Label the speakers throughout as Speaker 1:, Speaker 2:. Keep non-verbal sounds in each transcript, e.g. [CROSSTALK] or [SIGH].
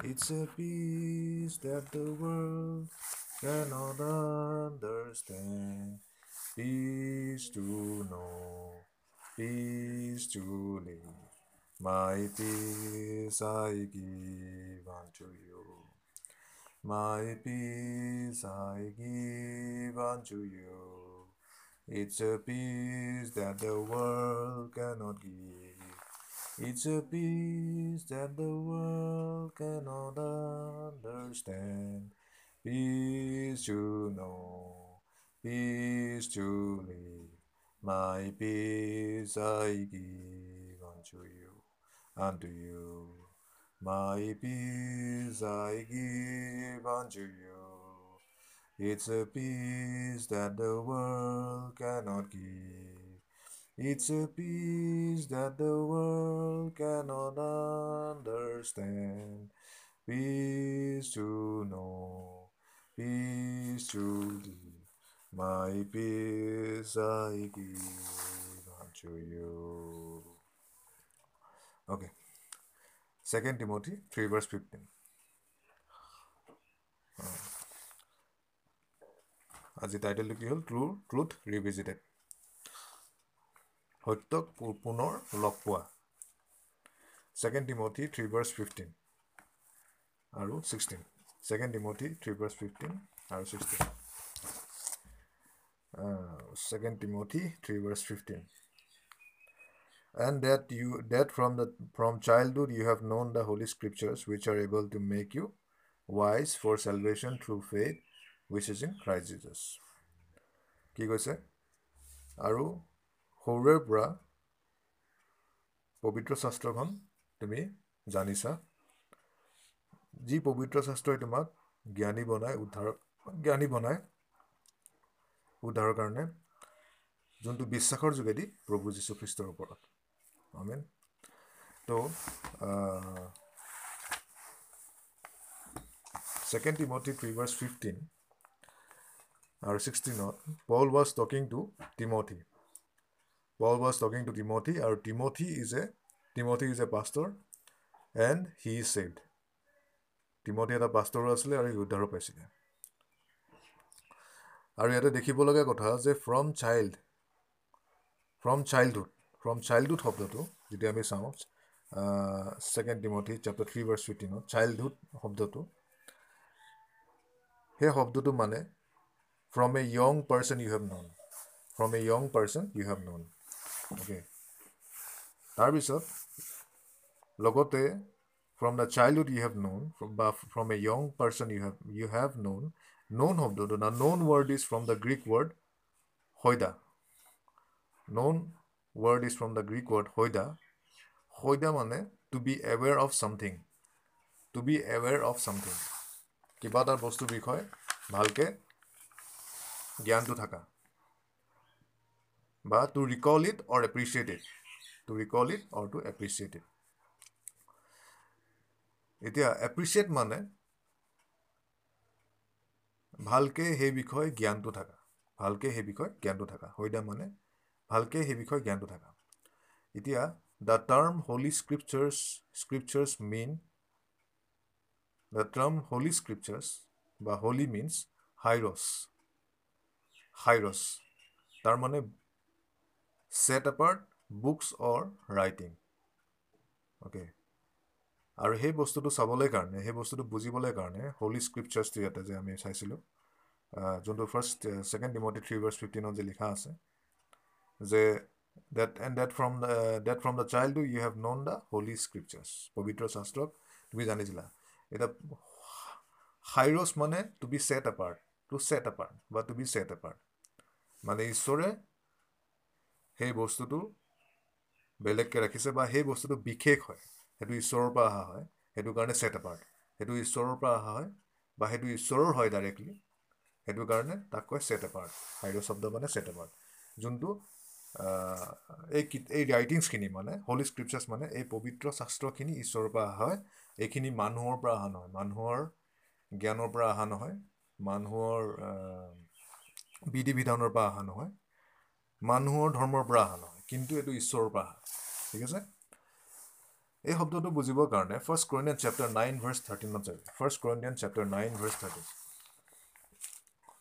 Speaker 1: It's a peace that the world cannot understand. Peace to know, peace to live. My peace I give unto you. My peace I give unto you. It's a peace that the world cannot give. It's a peace that the world cannot understand. Peace to know, peace to live. My peace I give unto you, unto you. My peace I give unto you. It's a peace that the world cannot give. It's a peace that the world cannot understand. Peace to know, peace to live. My peace I give unto you. Okay. Second Timothy 3 verse 15. আজি টাইটেলটো কি হ'ল true truth ৰিভিজিটেড সত্যক পুনৰ লগ পোৱা second Timothy three verse fifteen আৰু sixteen second Timothy three verse fifteen আৰু sixteen second Timothy three verse fifteen and that you that from the from childhood you have known the holy scriptures which are able to make you wise for salvation through faith which is in Christ Jesus কি কৈছে আৰু সৰুৰে পৰা পবিত্ৰ শাস্ত্ৰখন তুমি জানিছা। যি পবিত্ৰ শাস্ত্ৰই তোমাক জ্ঞানী বনাই উদ্ধাৰ জ্ঞানী বনাই উদ্ধাৰৰ কাৰণে যোনটো বিশ্বাসৰ যোগেদি প্ৰভু যীশুখ্ৰীষ্টৰ ওপৰত। আমেন। তো second Timothy three verse fifteen আৰু ছিক্সটিনত Paul was talking to Timothy Paul was talking to Timothy আৰু Timothy is a Timothy is a pastor and he is saved Timothy এটা পাষ্টৰো আছিলে আৰু সি উদ্ধাৰো পাইছিলে আৰু ইয়াতে দেখিবলগীয়া কথা যে from child from childhood from childhood শব্দটো যদি আমি চাওঁ second Timothy chapter three verse ফিফটিনত childhood শব্দটো সেই শব্দটো মানে from a young person you have known from a young person you have known okay তাৰপিছত লগতে from the childhood you have known বা from a young person you have you have known known শব্দটো না known word is from the Greek word হৈদা known word is from the Greek word হৈদা হৈদা মানে to be aware of something to be aware of something কিবা এটা বস্তুৰ বিষয়ে ভালকৈ জ্ঞানটো থকা বা to recall it or appreciate it to recall it or to appreciate it এতিয়া এপ্ৰিচিয়েট মানে ভালকৈ সেই বিষয়ে জ্ঞানটো থকা। ভালকৈ সেই বিষয়ে জ্ঞানটো থকা। হৈদা মানে ভালকৈ সেই বিষয়ে জ্ঞানটো থকা। এতিয়া the term holy scriptures scriptures mean the term holy scriptures বা হলি মিনছ হাইৰছ হাইৰছ তাৰমানে set apart books or writing okay আৰু সেই বস্তুটো চাবলৈ কাৰণে সেই বস্তুটো বুজিবলৈ কাৰণে হলি স্ক্ৰিপচাৰ্ছটো ইয়াতে যে আমি চাইছিলোঁ যোনটো first second Timothy three verse ফিফটিনত যে লিখা আছে যে and that from the uh, that from the childhood you have known the holy scriptures. পবিত্ৰ শাস্ত্ৰক তুমি জানিছিলা এটা হাইৰছ মানে to be set apart to set apart বা টু বি ছেট এপাৰ্ট মানে ঈশ্বৰে সেই বস্তুটো বেলেগকৈ ৰাখিছে বা সেই বস্তুটো বিশেষ হয়। সেইটো ঈশ্বৰৰ পৰা অহা হয় সেইটো কাৰণে ছেট এপাৰ্ট সেইটো ঈশ্বৰৰ পৰা অহা হয় বা সেইটো ঈশ্বৰৰ হয় ডাইৰেক্টলি সেইটো কাৰণে তাক কয় ছেট এপাৰ্ট হাইৰছ শব্দ মানে ছেট এপাৰ্ট যোনটো এই এই ৰাইটিংছখিনি মানে হলি স্ক্ৰিপচাৰ্ছ মানে এই পবিত্ৰ শাস্ত্ৰখিনি ঈশ্বৰৰ পৰা অহা হয় এইখিনি মানুহৰ পৰা অহা নহয়। মানুহৰ জ্ঞানৰ পৰা অহা নহয় মানুহৰ বিধি বিধানৰ পৰা অহা নহয়। মানুহৰ ধৰ্মৰ পৰা অহা নহয় কিন্তু এইটো ঈশ্বৰৰ পৰা অহা। ঠিক আছে? এই শব্দটো বুজিবৰ কাৰণে first Corinthian chapter nine verse থাৰ্টিনত যাবি। First Corinthian chapter nine verse thirteen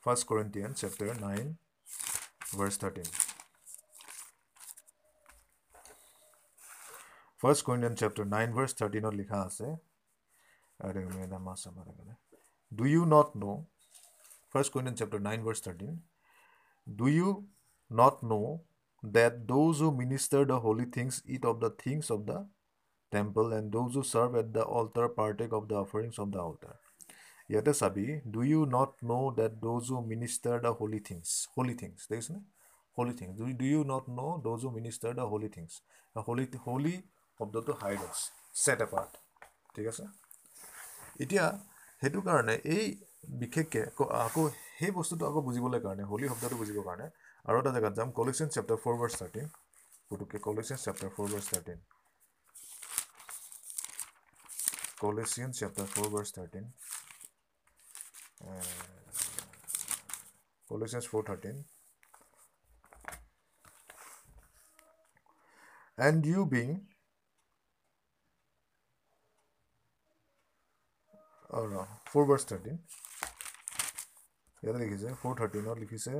Speaker 1: first Corinthian chapter nine verse thirteen first Corinthian chapter nine verse থাৰ্টিনত লিখা আছে do you not know' first Corinthian chapter nine verse thirteen do you not know' that those who minister the holy things eat of the things of the temple and those who serve at the altar partake of the offerings of the altar. ইয়াতে চাবি do you not know' that those who minister the holy things holy things দেখিছেনে holy things do do you not know' those who minister the holy things holy holy শব্দটো হাইডক্স ছেট apart ঠিক আছে এতিয়া সেইটো কাৰণে এই বিশেষকৈ আকৌ সেই বস্তুটো আকৌ বুজিবলৈ কাৰণে হোলী শব্দটো বুজিবৰ কাৰণে আৰু এটা জেগাত যাম Colossians chapter four verse thirteen পুতুককৈ Colossians chapter four verse thirteen Colossians chapter 4 verse 13 uh, Colossians 4:13 and you being oh no 4 verse 13 ইয়াতে লিখিছে ফ'ৰ থাৰ্টিনত লিখিছে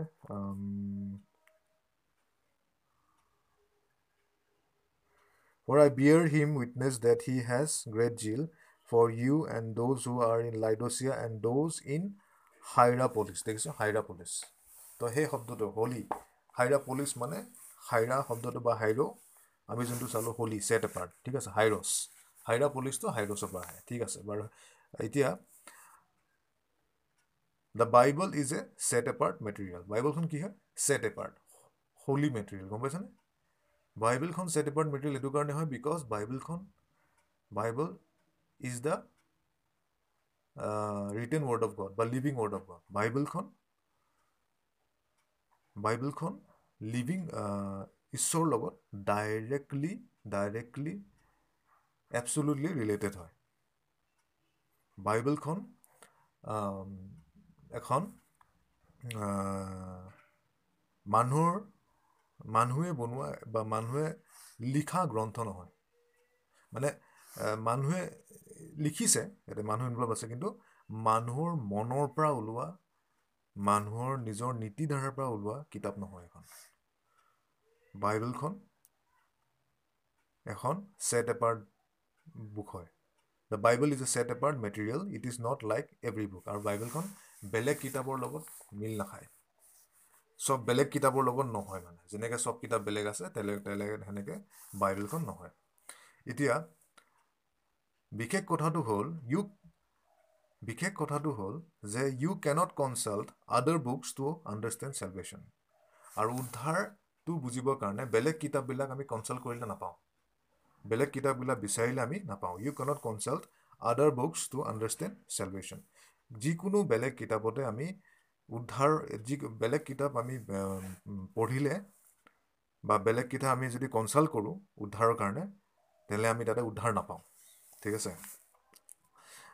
Speaker 1: For I bear him witness that he has great zeal for you and those who are in Laodicea and those in Hierapolis. দেখিছোঁ? হাইৰাপলিছ তো সেই শব্দটো হোলী হাইৰাপলিছ মানে হাইৰা শব্দটো বা হাইৰ' আমি যোনটো চালোঁ হোলী ছেট এপাৰ্ট ঠিক আছে? হাইৰছ হাইৰাপলিছটো হাইৰছৰ পৰা আহে। ঠিক আছে? বাৰু এতিয়া the Bible is a set apart material বাইবলখন কি হয়? ছেট এপাৰ্ট হোলী মেটেৰিয়েল গম পাইছেনে? বাইবেলখন ছেট এপাৰ্ট মেটেৰিয়েল এইটো কাৰণে হয় বিকজ বাইবেলখন Bible is the written word of God বা লিভিং ৱৰ্ড অফ গড বাইবেলখন বাইবেলখন লিভিং ঈশ্বৰৰ লগত ডাইৰেক্টলি ডাইৰেক্টলি এবচলুটলি ৰিলেটেড হয়। বাইবেলখন এখন মানুহৰ মানুহে বনোৱা বা মানুহে লিখা গ্ৰন্থ নহয়। মানে মানুহে লিখিছে ইয়াতে মানুহ ইনভলভ আছে কিন্তু মানুহৰ মনৰ পৰা ওলোৱা মানুহৰ নিজৰ নীতিধাৰাৰ পৰা ওলোৱা কিতাপ নহয় এখন। বাইবেলখন এখন ছেট এপাৰ্ট বুক হয়। The Bible is a set apart material it is not like every book আৰু বাইবেলখন বেলেগ কিতাপৰ লগত মিল নাখায়। চব বেলেগ কিতাপৰ লগত নহয় মানে। যেনেকৈ চব কিতাপ বেলেগ আছে তেলে তেলে সেনেকৈ বাইবেলখন নহয়। এতিয়া বিশেষ কথাটো হ'ল ইউ বিশেষ কথাটো হ'ল যে you cannot consult other books to understand salvation আৰু উদ্ধাৰটো বুজিবৰ কাৰণে বেলেগ কিতাপবিলাক আমি কনচাল্ট কৰিলে নাপাওঁ। বেলেগ কিতাপবিলাক বিচাৰিলে আমি নাপাওঁ। You cannot consult other books to understand salvation যিকোনো বেলেগ কিতাপতে আমি উদ্ধাৰ যি বেলেগ কিতাপ আমি পঢ়িলে বা বেলেগ কিতাপ আমি যদি কনচাল্ট কৰোঁ উদ্ধাৰৰ কাৰণে তেনেহ'লে আমি তাতে উদ্ধাৰ নাপাওঁ। ঠিক আছে?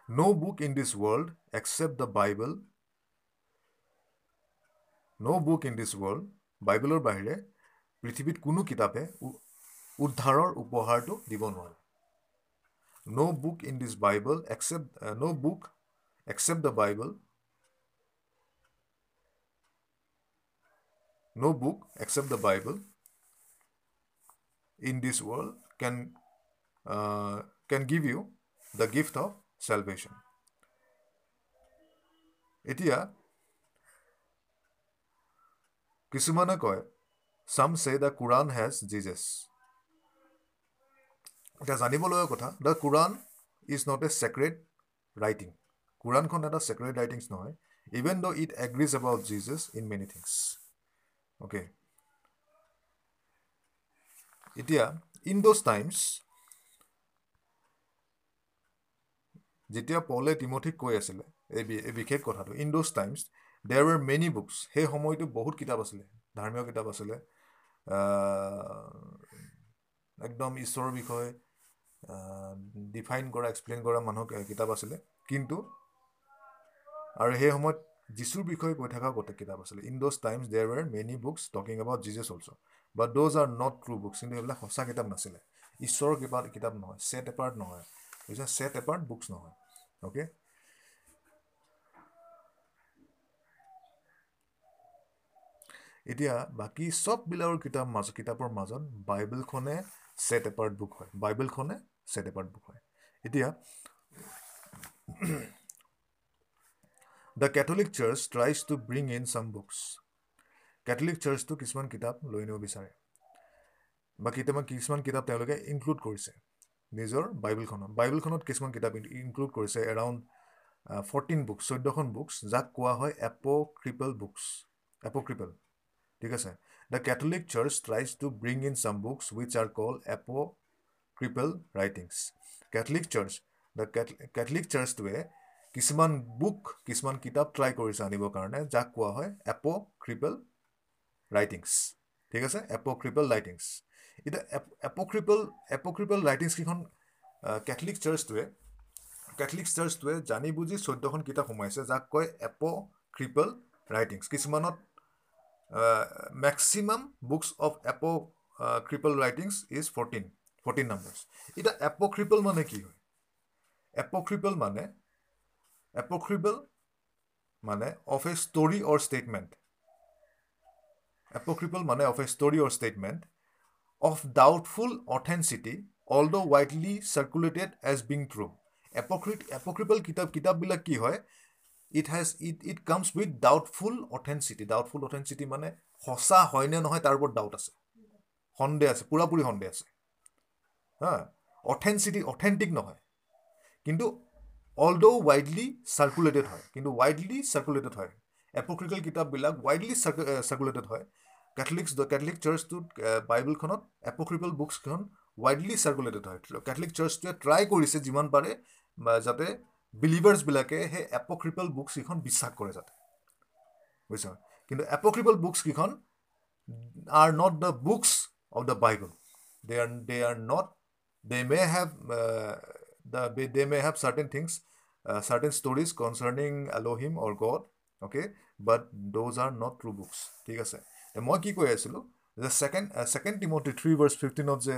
Speaker 1: No' book in this world except the Bible no' book in দিছ ৱৰ্ল্ড বাইবেলৰ বাহিৰে পৃথিৱীত কোনো কিতাপে উদ্ধাৰৰ উপহাৰটো দিব নোৱাৰে। No' book in this Bible except no' book except the Bible no book except the Bible in this world can uh, can give you the gift of salvation. এতিয়া কিছুমানে কয় চাম চে দ্য কোৰাণ হেজ জিজেছ এতিয়া জানিবলগীয়া কথা the Quran is not a sacred writing কোৰাণখন এটা sacred writings নহয় even though' it agrees about Jesus in many things okay এতিয়া ইন দ'জ টাইমছ যেতিয়া পলে তিমঠিক কৈ আছিলে এই বিশেষ কথাটো in those times there were many books সেই সময়টো বহুত কিতাপ আছিলে ধৰ্মীয় কিতাপ আছিলে একদম ঈশ্বৰৰ বিষয়ে ডিফাইন কৰা এক্সপ্লেইন কৰা মানুহ কিতাপ আছিলে কিন্তু আৰু সেই সময়ত যিচুৰ বিষয়ে কৈ থকা গোটেই কিতাপ আছিলে। In those times there were many books talking about Jesus also' but those are not true books কিন্তু সেইবিলাক সঁচা কিতাপ নাছিলে। ঈশ্বৰৰ কিতাপ কিতাপ নহয় ছেট এপাৰ্ট নহয়। বুজিছা? ছেট এপাৰ্ট বুকছ নহয় অ'কে এতিয়া বাকী চববিলাকৰ কিতাপ মাজ কিতাপৰ মাজত বাইবেলখনে ছেট এপাৰ্ট বুক হয়। বাইবেলখনে ছেট এপাৰ্ট বুক হয়। এতিয়া the Catholic church tries to bring in some books Catholic চাৰ্চটো কিছুমান কিতাপ লৈ আনিব বিচাৰে। বা কেতিয়াবা কিছুমান কিতাপ তেওঁলোকে ইনক্লুড কৰিছে। নিজৰ বাইবেলখনত। বাইবেলখনত কিছুমান কিতাপ ইনক্লুড কৰিছে এৰাউণ্ড ফৰ্টিন বুকছ চৈধ্যখন বুকছ যাক কোৱা হয় apocryphal books apocryphal ঠিক আছে? The Catholic church tries to bring in some books which are called apocryphal writings Catholic church the Catholic চাৰ্চটোৱে কিছুমান বুক কিছুমান কিতাপ ট্ৰাই কৰিছে আনিবৰ কাৰণে যাক কোৱা হয় এপ' ক্ৰিপল ৰাইটিংছ ঠিক আছে? এপ' ক্ৰিপল ৰাইটিংছ এতিয়া এপক্ৰিপল এপক্ৰিপল ৰাইটিংছকেইখন কেথলিক চাৰ্চটোৱে কেথলিক চাৰ্চটোৱে জানি বুজি চৈধ্যখন কিতাপ সোমাইছে যাক কয় এপ ক্ৰিপল ৰাইটিংছ কিছুমানত maximum books of apocryphal writings is fourteen fourteen numbers এতিয়া এপক্ৰিপল মানে কি হয়? এপক্ৰিপল মানে এপক্ৰিপল মানে of a story or statement apocryphal মানে of a story or statement of doubtful authenticity, although widely circulated as being true. Apocryphal কিতাপ কিতাপবিলাক কি হয়? It has it it comes with doubtful authenticity doubtful authenticity মানে সঁচা হয়নে নহয় তাৰ ওপৰত ডাউট আছে। সন্দেহ আছে পূৰাপূৰি সন্দেহ আছে। হা অথেঞ্চিটি অথেণ্টিক নহয়। কিন্তু অলদ' ৱাইডলি চাৰ্কুলেটেড হয় কিন্তু ৱাইডলি চাৰ্কুলেটেড হয়। এপক্ৰিকেল কিতাপবিলাক ৱাইডলি চাৰ্কুলেটেড হয়। কেথলিক্স দ্য কেথলিক চাৰ্চটোত বাইবেলখনত এপক্ৰিপল বুকছকেইখন ৱাইডলি চাৰ্কুলেটেড হয়। কেথলিক চাৰ্চটোৱে ট্ৰাই কৰিছে যিমান পাৰে যাতে বিলিভাৰ্ছবিলাকে সেই এপক্ৰিপল বুকছকেইখন বিশ্বাস কৰে যাতে। বুজিছ? কিন্তু apocryphal বুকছকেইখন are not the books of the Bible they are they are not they may have the they may have certain things uh, certain stories concerning Elohim or God okay? But those are not true books ঠিক আছে? তে মই কি কৈ আছিলোঁ? Uh, যে second second Timothy three verse ফিফটিনত যে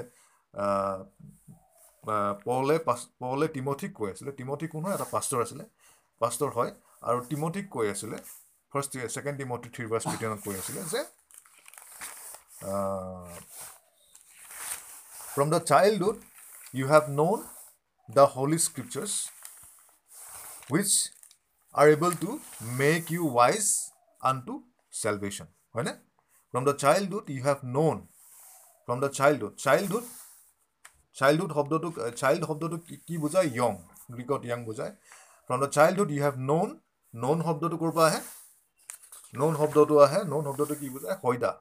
Speaker 1: পলে পাছ পলে টিমথিক কৈ আছিলে টিমথি কোন হয়? এটা পাষ্টৰ আছিলে পাষ্টৰ হয়। আৰু টিমথিক কৈ আছিলে first second Timothy three verse ফিফটিনত কৈ আছিলে যে from the childhood you have known the holy scriptures which are able to make you wise unto salvation when from the childhood you have known from the childhood childhood childhood শব্দটো child শব্দটো কি বুজায় young গ্ৰীকত young বুজায় from the childhood you have known known শব্দটো ক'ৰ পৰা আহে নন শব্দটো আহে নন শব্দটো কি বুজায় হৈদা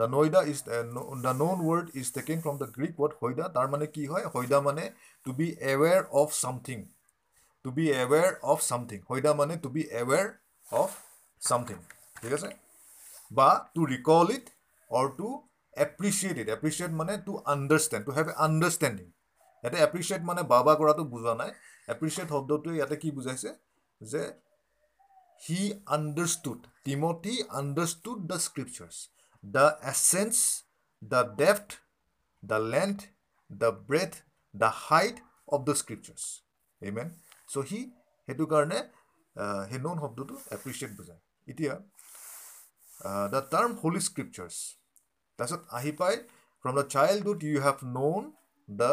Speaker 1: the নৈদা is the known word is taking from the Greek word হৈদা তাৰ মানে কি হয় হৈদা মানে to be aware of something to be aware of something হৈদা মানে to be aware of something ঠিক আছে বা to recall it or to appreciate it appreciate মানে to understand to have a understanding ইয়াতে এপ্ৰিচিয়েট মানে বাবা কৰাটো বুজা নাই এপ্ৰিচিয়েট শব্দটোৱে ইয়াতে কি বুজাইছে যে he understood Timothy understood the scriptures the essence the depth the length the breadth the height of the scriptures amen so' see সেইটো কাৰণে সেই নন শব্দটো এপ্ৰিচিয়েট বুজায় এতিয়া দ্য টাৰ্ম হোলি স্ক্ৰিপচাৰ্ছ তাৰপিছত আহি পায় from the childhood you have known the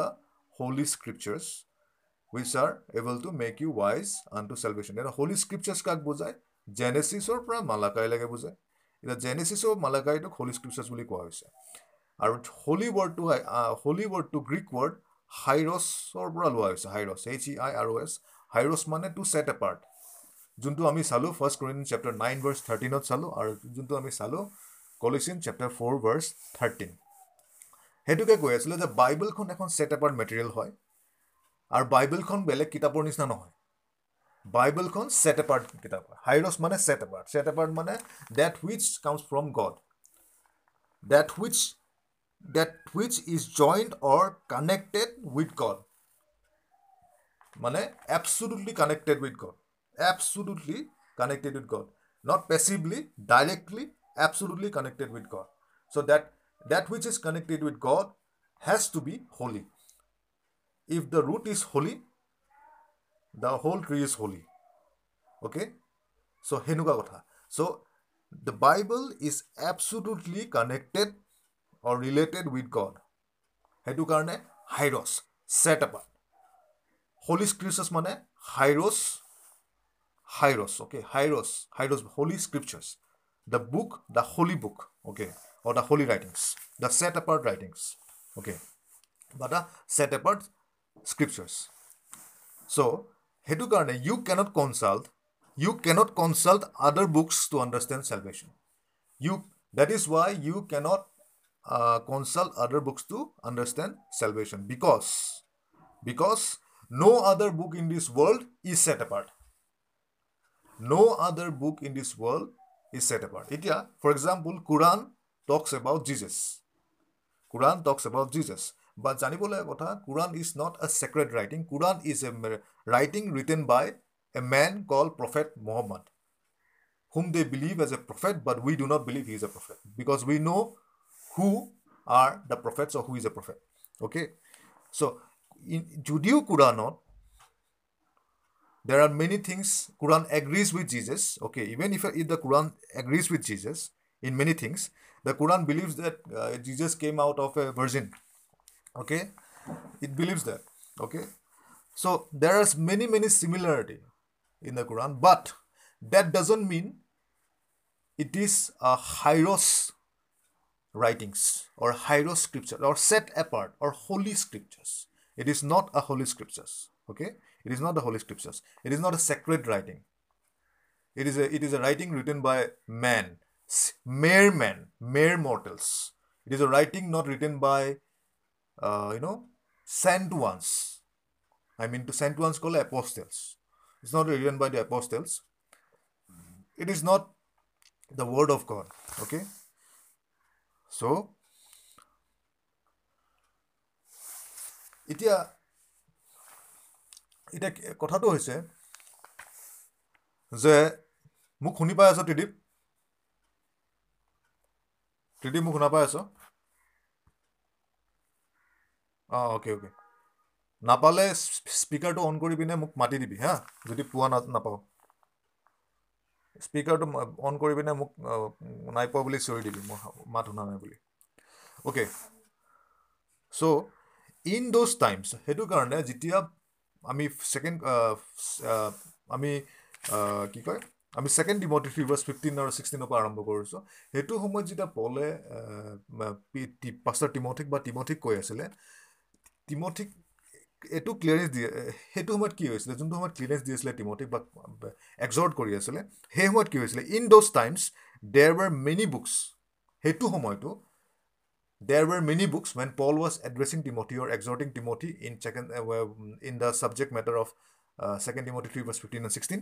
Speaker 1: holy scriptures which are able to make you wise unto salvation এতিয়া হোলি স্ক্ৰিপচাৰ্ছ কাক বুজায় জেনেচিছৰ পৰা মালাকাইলৈকে বুজায় এতিয়া জেনেচিছৰ মালাকাইটোক হোলি স্ক্ৰিপচাৰ্ছ বুলি কোৱা হৈছে। আৰু হোলী ৱৰ্ডটো হোলী ৱৰ্ডটো গ্ৰীক ৱৰ্ড হাইৰছৰ পৰা লোৱা হৈছে হাইৰছ H E I R O' S হাইৰছ মানে টু ছেট এপাৰ্ট যোনটো আমি চালোঁ first Corinth chapter nine verse থাৰ্টিনত চালোঁ আৰু যোনটো আমি চালোঁ Colossians chapter four verse thirteen সেইটোকে কৈ আছিলে যে বাইবেলখন এখন ছেট এপাৰ্ট মেটেৰিয়েল হয় আৰু বাইবেলখন বেলেগ কিতাপৰ নিচিনা নহয়। বাইবেলখন ছেট এপাৰ্ট কিতাপ হয় হাইৰছ মানে ছেট এপাৰ্ট ছেট এপাৰ্ট মানে that which comes from God that which that which is joint or connected with God মানে এপচুলুটলি connected with god absolutely connected with God. Not passively, directly, absolutely connected with God. So that that which is connected with God has to be holy. If the root is holy, the whole tree is holy. Okay? So, henuka kotha. So, the Bible is absolutely connected or related with God. সেইটো কাৰণে হাইৰছ set apart holy scriptures মানে hieros hieros okay hieros hieros holy scriptures the book the holy book okay or the holy writings the set apart writings okay বা the set apart scriptures so' সেইটো কাৰণে you cannot consult you can't consult other books to understand salvation you that is why you can't consult other books to understand salvation because because no' other book in this world is set apart no' other book in this world is set apart এতিয়া for example Quran talks about Jesus Quran talks about Jesus but জানিবলগীয়া কথা Quran is not a sacred writing Quran is a writing written by a man called prophet muhammad whom they believe as a prophet but we do not believe he is a prophet because we know who are the prophets or who is a prophet. Okay, so in Judeo Quran, there are many things. Quran agrees with Jesus. Okay, even if, if the Quran agrees with Jesus in many things, the Quran believes that uh, Jesus came out of a virgin. Okay, it believes that. Okay, so there is many many similarity in the Quran, but that doesn't mean it is a hieros writings or hero scripture or set apart or holy scriptures. It is not a holy scriptures. Okay, it is not the holy scriptures. It is not a sacred writing. It is a it is a writing written by man, mere men, mere mortals. It is a writing not written by uh, you know sent ones. I mean to sent ones called apostles. It's not written by the apostles. It is not the word of God. Okay চ' এতিয়া এতিয়া কথাটো হৈছে যে মোক শুনি পাই আছ ত্ৰিদীপ ত্ৰিদীপ মোক শুনা পাই আছ অঁ অ'কে অ'কে নাপালে স্পীকাৰটো অন কৰি পিনে মোক মাতি দিবি হা? যদি পোৱা না নাপাওঁ স্পীকাৰটো অন কৰি পিনে মোক নাই পোৱা বুলি চিঞৰি দিবি মই মাত শুনা নাই বুলি। Okay so' in those times সেইটো কাৰণে যেতিয়া আমি ছেকেণ্ড আমি কি কয় আমি ছেকেণ্ড ডিমটি বাছ ফিফটিন আৰু ছিক্সটিনৰ পৰা আৰম্ভ কৰিছোঁ সেইটো সময়ত যেতিয়া পলে পাষ্টাৰ টিমথিক বা টিমথিক কৈ আছিলে টিমথিক এইটো ক্লিয়াৰেঞ্চ দিয়ে সেইটো সময়ত কি হৈছিলে? যোনটো সময়ত ক্লিয়াৰেঞ্চ দি আছিলে টিমটিক বা একজৰ্ট কৰি আছিলে সেই সময়ত কি হৈছিলে? In those times there were many books সেইটো সময়তো there were many books when Paul was addressing Timothy or exhorting Timothy in second in the subject matter of second Timothy three was fifteen and sixteen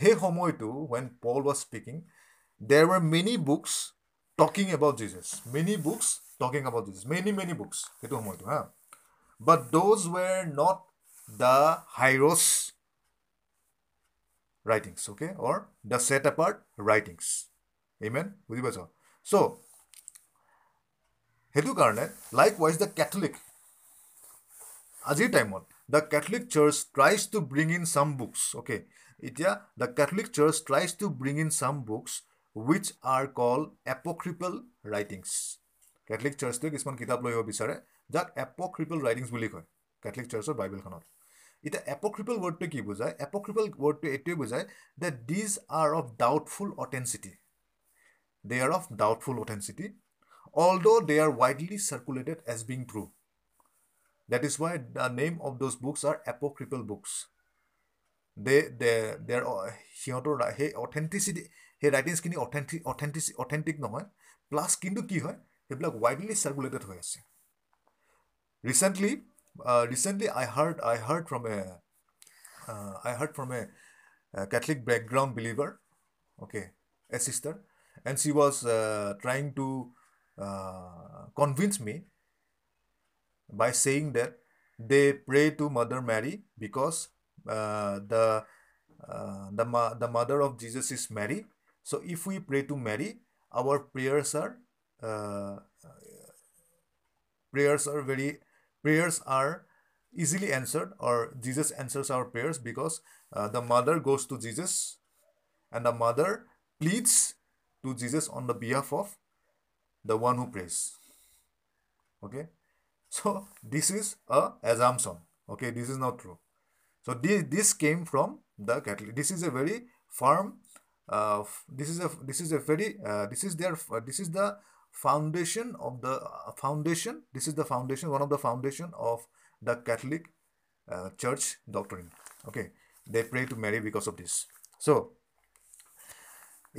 Speaker 1: সেই সময়টো when Paul was speaking there were many books talking about Jesus many books talking about Jesus many many books সেইটো সময়টো হা? but those were not the Hyros writings, okay, or the set apart writings. Amen. So, সেইটো কাৰণে লাইকৱাইজ the Catholic আজিৰ টাইমত the Catholic church tries to bring in some books okay এতিয়া the Catholic church tries to bring in some books which are call এপক্ৰিপল writings Catholic চাৰ্চটোৱে কিছুমান কিতাপ লৈ আহিব বিচাৰে যাক এপক্ৰিপল ৰাইটিংছ বুলি কয় কেথলিক চাৰ্চৰ বাইবেলখনত। এতিয়া এপক্ৰিপল ৱৰ্ডটোৱে কি বুজায়? এপক্ৰিপল ৱৰ্ডটোৱে এইটোৱে বুজায় যে these are of doubtful authenticity they are of doubtful authenticity although' they are widely circulated as being true that is why the name of those books are apocryphal books they they their সিহঁতৰ সেই authenticity সেই ৰাইটিংছখিনি authentic অথেণ্টিচি authentic নহয়। Plus কিন্তু কি হয়? সেইবিলাক ৱাইডলি চাৰ্কুলেটেড হৈ আছে। Recently uh, recently i heard i heard from a uh, I heard from a, a, catholic background believer okay a sister and she was uh, trying to uh, convince me by saying that they pray to mother mary because uh, the uh, the, ma- the mother of jesus is mary. So if we pray to mary our prayers are prayers are very prayers are easily answered or jesus answers our prayers because uh, the mother goes to jesus and the mother pleads to jesus on the behalf of the one who prays. Okay? So this is a assumption okay? This is not true. So this, this came from the catholic this is a very firm uh, this is a this is a very uh, this is their uh, this is the foundation of the uh, foundation this is the foundation one of the foundation of the catholic uh, church doctrine okay they pray to mary because of this so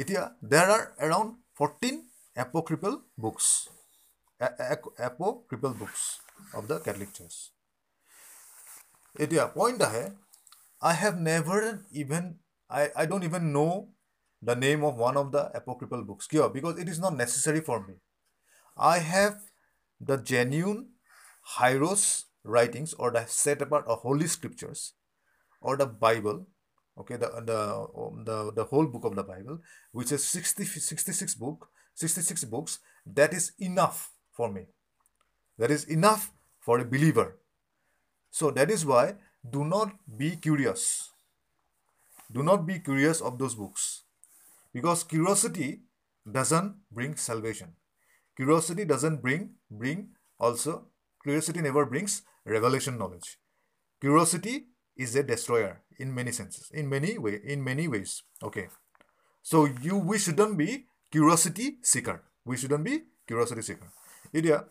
Speaker 1: এতিয়া there are around 14 apocryphal books apocryphal books of the catholic church এতিয়া point আহে I have never even I, I don't even know the name of one of the apocryphal books. কিয় because it is not necessary for me. I have the genuine hieros writings or the set apart or holy scriptures or the Bible okay the the um, the, the whole book of the bible which is 60 66 book 66 books that is enough for me. That is enough for a believer. So that is why do not be curious. Do not be curious of those books because curiosity doesn't bring salvation. Curiosity doesn't bring bring also curiosity never brings revelation knowledge. Curiosity is a destroyer in many senses in many way in many ways. Okay. So you we shouldn't be curiosity seeker. We shouldn't be curiosity seeker. Idea,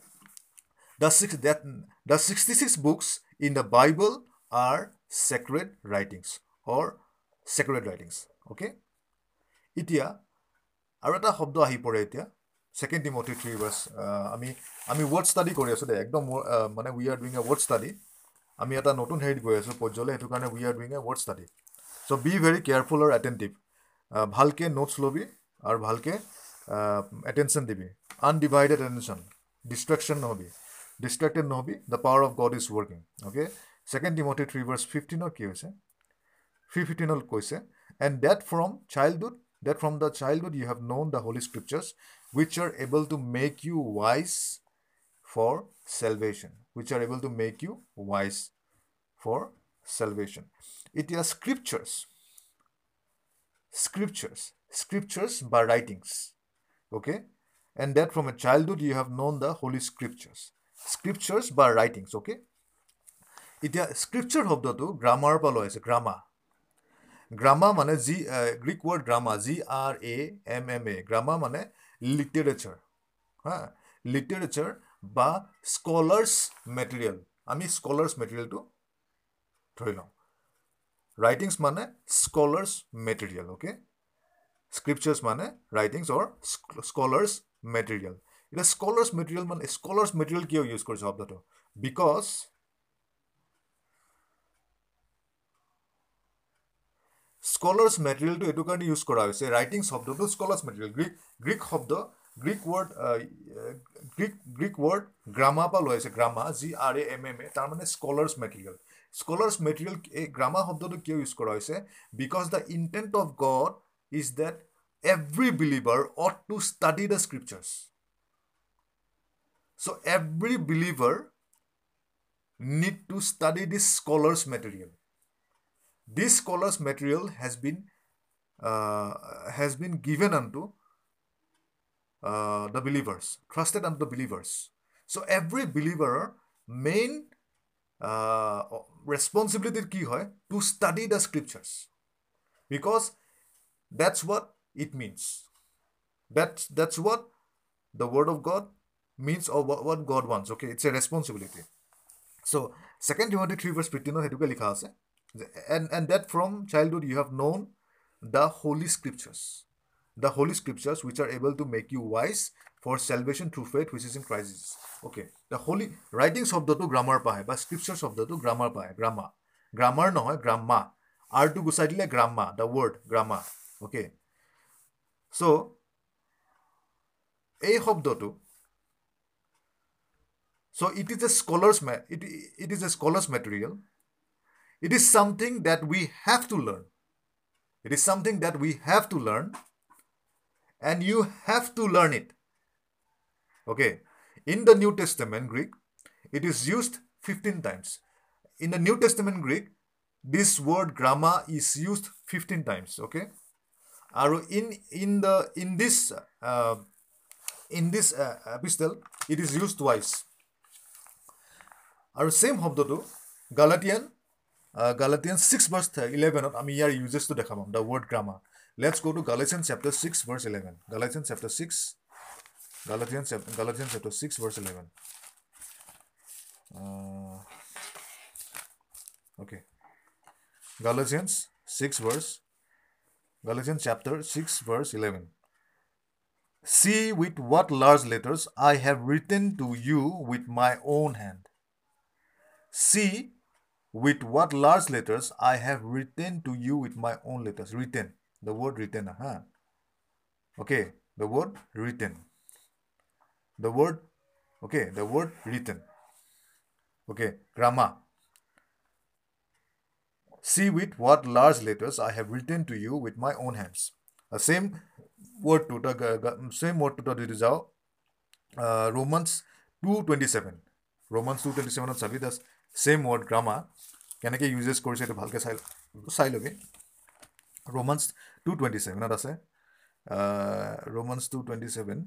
Speaker 1: the six that the 66 books in the bible are sacred writings or sacred writings. Okay এতিয়া আৰু এটা শব্দ আহি পৰে এতিয়া। Second Timothy three বাৰ্ছ আমি আমি word study কৰি আছোঁ দেই। একদম মানে we are doing a word study আমি এটা নতুন হেৰিত গৈ আছোঁ পৰ্যলৈ সেইটো কাৰণে we are doing a word study so' be very careful আৰু এটেণ্টিভ ভালকৈ নোটছ ল'বি আৰু ভালকৈ এটেনশ্যন দিবি। আনডিভাইডেড এটেনশ্যন ডিষ্ট্ৰেকশ্যন নহবি। Distracted নহবি। The power of God is working okay second Timothy three verse ফিফটিনত কি হৈছে? থ্ৰী ফিফটিনত কৈছে and that from childhood date from the childhood you have known the holy scriptures which are able to make you wise for salvation which are able to make you wise for salvation it is scriptures scriptures scriptures by writings okay and that from a childhood you have known the holy scriptures scriptures by writings okay এতিয়া স্ক্ৰিপচাৰ শব্দটো grammar পৰা লৈ আছে গ্ৰামা গ্ৰামা মানে the Greek word gramma G R A M M A gramma মানে literature হা? Literature বা scholars material আমি স্কলাৰ্ছ মেটেৰিয়েলটো ধৰি লওঁ। ৰাইটিংছ মানে স্কলাৰ্ছ মেটেৰিয়েল অ'কে স্ক্ৰিপচাৰ্ছ মানে ৰাইটিংছ অৰ স্কলাৰ্ছ মেটেৰিয়েল এতিয়া স্কলাৰ্ছ মেটেৰিয়েল মানে স্কলাৰ্ছ মেটেৰিয়েল কিয় ইউজ কৰিছে শব্দটো? বিকজ স্কলাৰ্ছ মেটেৰিয়েলটো এইটো কাৰণে ইউজ কৰা হৈছে। ৰাইটিং শব্দটো স্কলাৰ্ছ মেটেৰিয়েল গ্ৰীক গ্ৰীক শব্দ Greek word Greek Greek word gramma পৰা লৈ আছে। গ্ৰামা G R A M M A তাৰমানে স্কলাৰ্ছ মেটেৰিয়েল স্কলাৰ্ছ মেটেৰিয়েল এই গ্ৰামা শব্দটো কিয় ইউজ কৰা হৈছে? Because the intent of God is that every believer ought to study the scriptures so' every believer need to study this scholar's material this scholar's material has been uh, has been given unto uh, the believers trusted unto the believers so every believer main uh, responsibility ki hoy to study the scriptures because that's what it means that's that's what the word of god means or what, what god wants okay it's a responsibility so second timothy 3 verse 15 হেতুকে লিখা আছে and and that from childhood you have known the holy scriptures the holy scriptures which are able to make you wise for salvation through faith which is in christ jesus okay the holy writing শব্দটো grammar পায় বা স্ক্ৰিপচাৰ শব্দটো grammar পায় গ্ৰামা grammar নহয় গ্ৰামা আৰটো গুচাই দিলে গ্ৰামা the word গ্ৰামা okay so' এই শব্দটো চ' ইট is A scholars it it is A scholars material It is something that we have to learn. It is something that we have to learn, and you have to learn it. Okay, in the New Testament, Greek, it is used 15 times. In the New Testament Greek, this word gramma is used 15 times. Okay, আৰু in in the in this uh, in this uh, epistle it is used twice. আৰু same শব্দটো গালাটিয়ান গালাটিয়ান six verse ইলেভেনত আমি ইয়াৰ ইউজেছটো দেখা পাম the word grammar let's গ' two গালাটিয়ান chapter six verse eleven গালাটিয়ান chapter six গালাটিয়ান গালাটিয়ান chapter six verse eleven okay galatians 6 verse galatians chapter 6 verse 11 see with what large letters i have written to you with my own hand see with what large letters I have written to you with my own letters. Written. The word written. Huh? Okay. The word written. The word. Okay. The word written. Okay. Grammar. See with what large letters I have written to you with my own hands. The same word to the uh, mm, same word to the जाओ uh, Romans 227. Romans 227 Romans same word grammar কেনেকৈ uses কৰিছে এইটো ভালকৈ চাই চাই ল'বি romance two twenty ছেভেনত আছে romance two twenty seven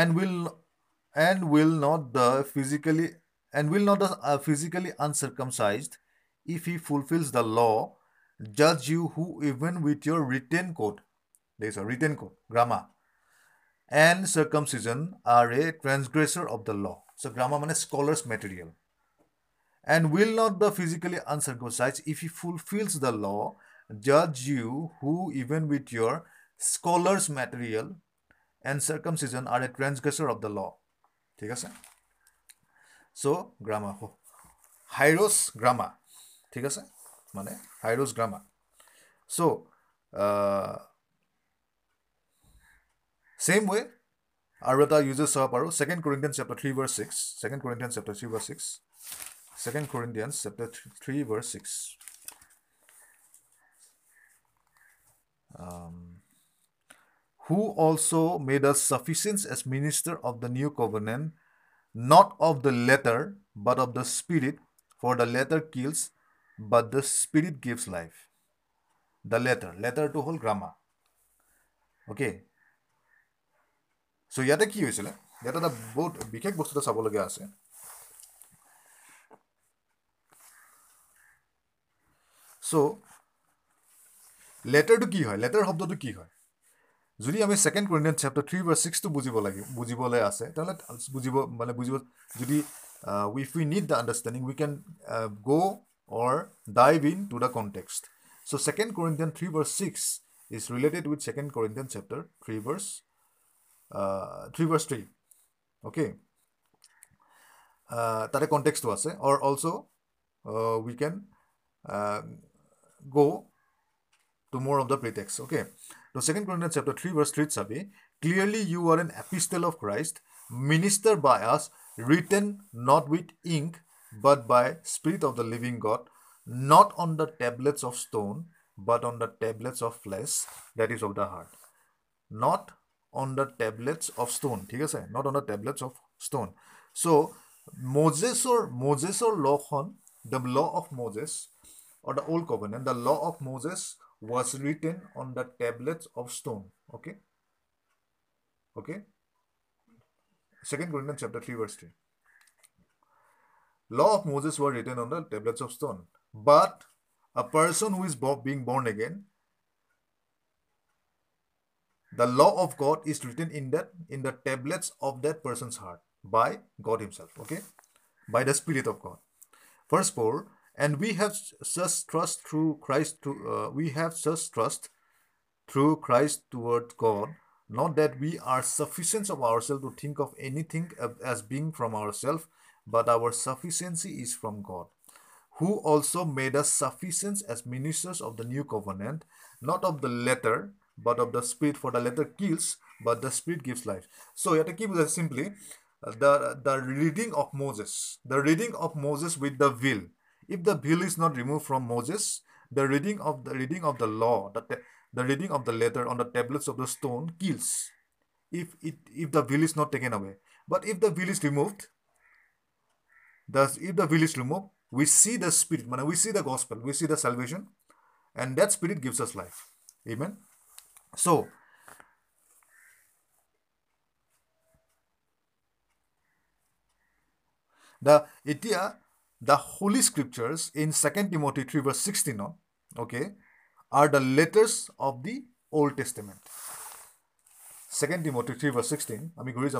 Speaker 1: and will and will not the physically and will not the uh, physically uncircumcised, if he fulfills the law, judge you who even with your written code, there is a written code, grammar, and circumcision are a transgressor of the law. So grammar means scholar's material. And will not the physically uncircumcised, if he fulfills the law, judge you who even with your scholar's material and circumcision are a transgressor of the law. ঠিক আছে চ' grammar হাইৰছ grammar ঠিক আছে মানে হাইৰছ grammar চ' same ৱে আৰু এটা uses চাব পাৰোঁ second কৰিণ্টিয়ান chapter three verse six second কৰিণ্টিয়ান chapter three verse six second কৰিণ্টিয়ান chapter three verse six who also made us sufficient as minister of the new covenant not of the letter, but of the Spirit, for the letter kills, but the Spirit gives life. The letter, letter to whole grammar. চ' ইয়াতে কি হৈছিলে? ইয়াতে এটা বহুত বিশেষ বস্তু এটা চাবলগীয়া আছে। চ' লেটাৰটো কি হয়? লেটাৰ শব্দটো কি হয়? যদি আমি ছেকেণ্ড কুইণ্টেন চেপ্টাৰ থ্ৰী বা ছিক্সটো বুজিব লাগিব বুজিবলৈ আছে তেনেহ'লে বুজিব মানে বুজিব যদি if we need the understanding we can go' or dive into the context so' second Corinthian three verse six is related with second Corinthian chapter three verse three verse three okay তাতে কণ্টেক্সটো আছে or also' we can গ' two মোৰ of the প্ৰিটেক্স okay The second Corinthians chapter 3, verse 3 sabi, clearly you are an epistle of Christ, ministered by us, written not with ink, but by Spirit of the living God, not on the tablets of stone, but on the tablets of flesh, that is of the heart. Not on the tablets of stone. ঠিক আছে not on the tablets of stone. So Moses or Moses or law the law of Moses or the old covenant, the law of Moses was written on the tablets of stone. Okay. Okay. Second Corinthians chapter 3, verse 3. Law of Moses were written on the tablets of stone. But a person who is bo being born again, the law of God is written in that in the tablets of that person's heart by God Himself. Okay, by the Spirit of God. Verse 4 and we have such trust through Christ. To, uh, we have such trust through Christ toward God, not that we are sufficient of ourselves to think of anything as being from ourselves, but our sufficiency is from God, who also made us sufficient as ministers of the new covenant, not of the letter, but of the spirit. For the letter kills, but the spirit gives life. So, you have to keep it simply. The, the reading of Moses, the reading of Moses with the will, if the veil is not removed from Moses, the reading of the reading of the law, the, the reading of the letter on the tablets of the stone kills. If it if the veil is not taken away. But if the veil is removed, thus if the veil is removed, we see the spirit, man, we see the gospel, we see the salvation, and that spirit gives us life. Amen. So. The Itia, the Holy Scriptures in 2 Timothy 3 verse 16, okay, are the letters of the Old Testament. 2 Timothy 3 verse 16, I'm going to read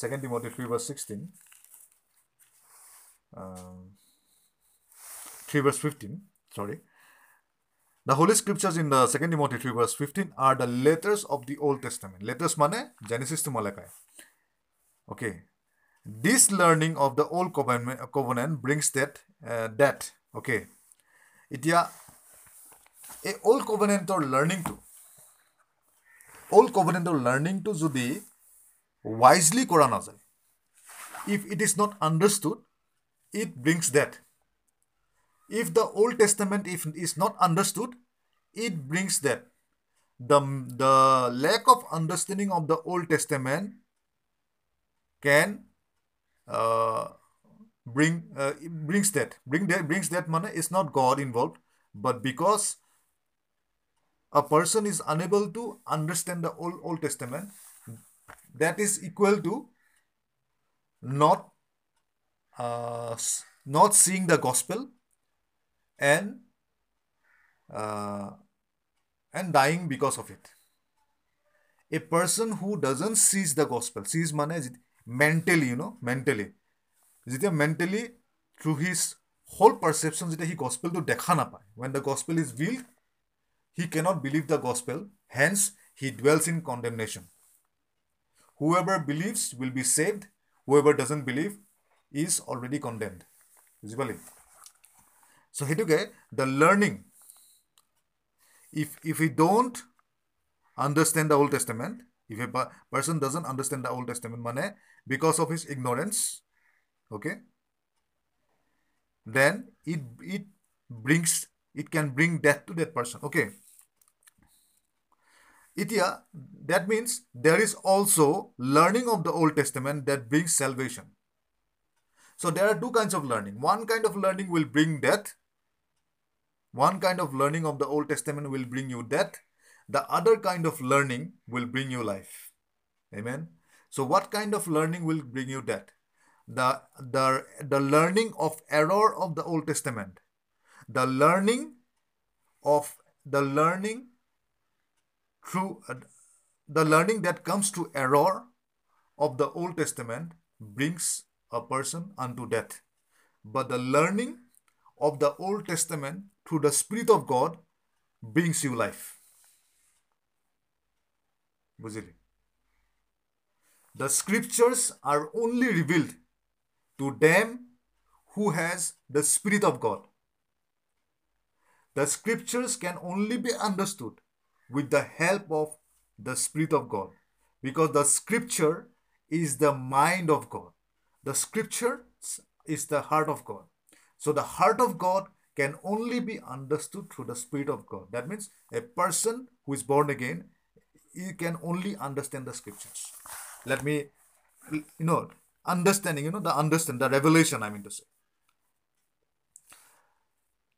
Speaker 1: 2 Timothy 3 verse 16. Um, three verse fifteen, sorry. The holy scriptures in the second Timothy 3 verse 15 are the letters of the Old Testament. Letters mane Genesis to Malachi. Okay. This learning of the old covenant brings that uh, that. Okay. Itya a old covenant or learning to. Old covenant or learning to Zudi wisely Quran. If it is not understood, it brings that. if the Old Testament if, is not understood, it brings that. The, the lack of understanding of the Old Testament can uh, bring uh, brings that bring that brings that money it's not god involved but because a person is unable to understand the old old testament that is equal to not uh, not seeing the gospel and uh, and dying because of it a person who doesn't sees the gospel sees মানে mentally you know mentally যেতিয়া mentally through his whole perception যেতিয়া C gospelটো দেখা নাপায় when the gospel is veiled he cannot believe the gospel hence he dwells in condemnation whoever believes will be saved whoever doesn't believe is already condemned বুজি পালি so hetuke the learning. If if we don't understand the old testament if a person doesn't understand the old testament mane because of his ignorance okay then it it brings it can bring death to that person okay. Itia that means there is also learning of the old testament that brings salvation. So there are two kinds of learning. One kind of learning will bring death one kind of learning of the Old Testament will bring you death. The other kind of learning will bring you life. Amen? So what kind of learning will bring you death? the the the learning of error of the old testament. The learning of the learning through uh, the learning that comes to error of the old testament brings a person unto death. But the learning of the old testament through the spirit of god brings you life বুঝিলি the scriptures are only revealed to them who has the spirit of god the scriptures can only be understood with the help of the spirit of god because the scripture is the mind of god the scripture is the heart of god so the heart of god can only be understood through the spirit of god that means a person who is born again you can only understand the scriptures. Let me, you know, understanding, you know, the understand, the revelation, I mean to say.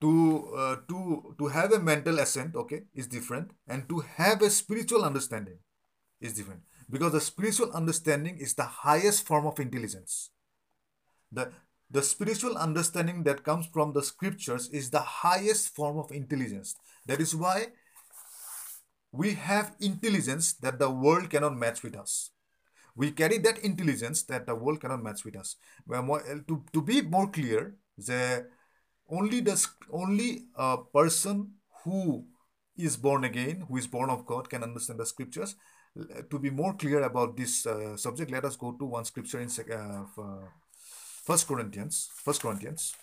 Speaker 1: To, uh, to, to have a mental ascent, okay, is different. And to have a spiritual understanding is different. Because the spiritual understanding is the highest form of intelligence. The, the spiritual understanding that comes from the scriptures is the highest form of intelligence. That is why we have intelligence that the world cannot match with us. We carry that intelligence that the world cannot match with us. More, to, to be more clear, the only the only a person who is born again, who is born of God, can understand the scriptures. To be more clear about this uh, subject, let us go to one scripture in uh, uh, First Corinthians. First Corinthians.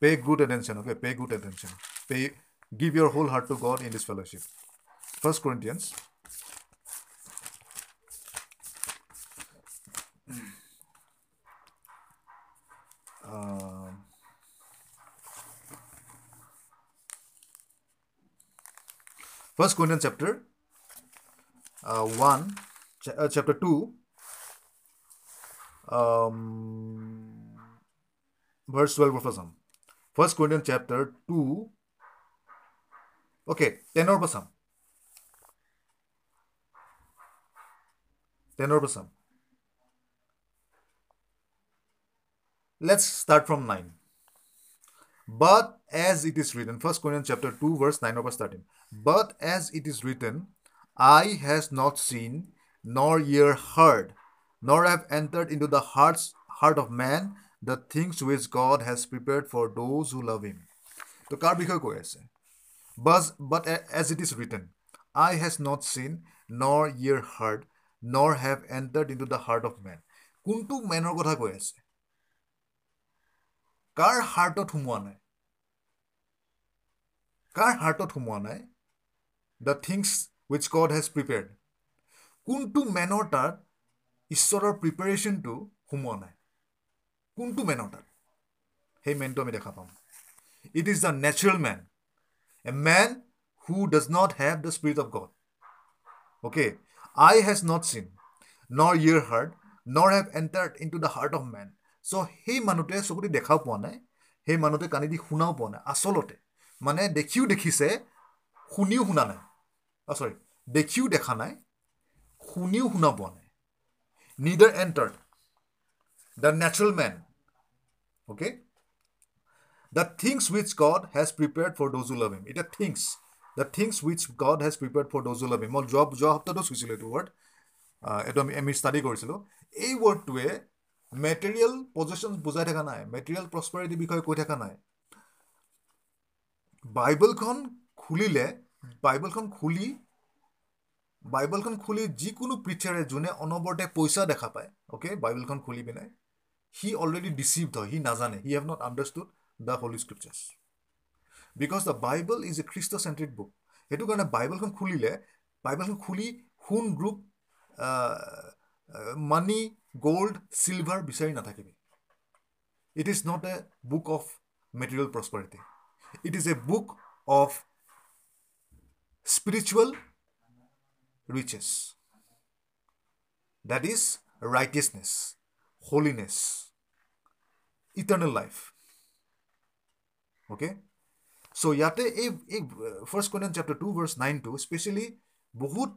Speaker 1: Pay good attention. Okay, pay good attention. Pay give your whole heart to God in this fellowship. First Corinthians. Um, First Corinthians chapter uh, 1, cha- uh, chapter 2, um, verse 12 of Assam. First Corinthians chapter 2, okay, 10 or Assam. 10 or Assam. Let's start from 9. But as it is written, First Corinthians chapter 2, verse 9 over 13. But as it is written, eye has not seen, nor ear heard, nor have entered into the hearts heart of man the things which God has prepared for those who love him. তো কাৰ বিষয়ে কৈ আছে? বাজ but as it is written eye has not seen nor ear heard nor have entered into the heart of men কোনটো মেনৰ কথা কৈ আছে? কাৰ হাৰ্টত সোমোৱা নাই? কাৰ হাৰ্টত সোমোৱা নাই? The things which God has prepared কোনটো মেনৰ তাত ঈশ্বৰৰ প্ৰিপেৰেশ্যনটো সোমোৱা নাই। কোনটো মেনৰ তাত? সেই মেনটো আমি দেখা পাম। It is the natural man a man who does not have the spirit of God okay eye has not seen nor ear heard nor have entered into the heart of men so' সেই মানুহটোৱে চকুদি দেখাও পোৱা নাই সেই মানুহটোৱে কাণি দি শুনাও পোৱা নাই। আচলতে মানে দেখিও দেখিছে শুনিও শুনা নাই। অ' চৰি দেখিও দেখা নাই শুনিও শুনা পোৱা নাই। neither entered the natural man okay the things which god has prepared for those who love him it are things the things which god has prepared for those who love him job job to sisile to word এইটো আমি study কৰিছিলোঁ এই ৱৰ্ডটোৱে material position বুজাই থকা নাই material প্ৰস্পাৰিটিৰ বিষয়ে কৈ থকা নাই বাইবলখন খুলিলে বাইবলখন খুলি বাইবেলখন খুলি যিকোনো প্ৰিচাৰে যোনে অনবৰতে পইচা দেখা পায় অ'কে বাইবেলখন খুলি পিনে সি অলৰেডি ডিচিভড হয় সি নাজানে he have not understood the holy scriptures because the Bible is a Christocentric book সেইটো কাৰণে বাইবেলখন খুলিলে বাইবেলখন খুলি সোণ গ্ৰুপ মানি গ'ল্ড চিলভাৰ বিচাৰি নাথাকিবি। It is not a book of material prosperity it is a book of spiritual riches. That is righteousness, holiness, eternal life. Okay? So, ইয়াতে এই এই first Corinthian chapter two verse nine to specially বহুত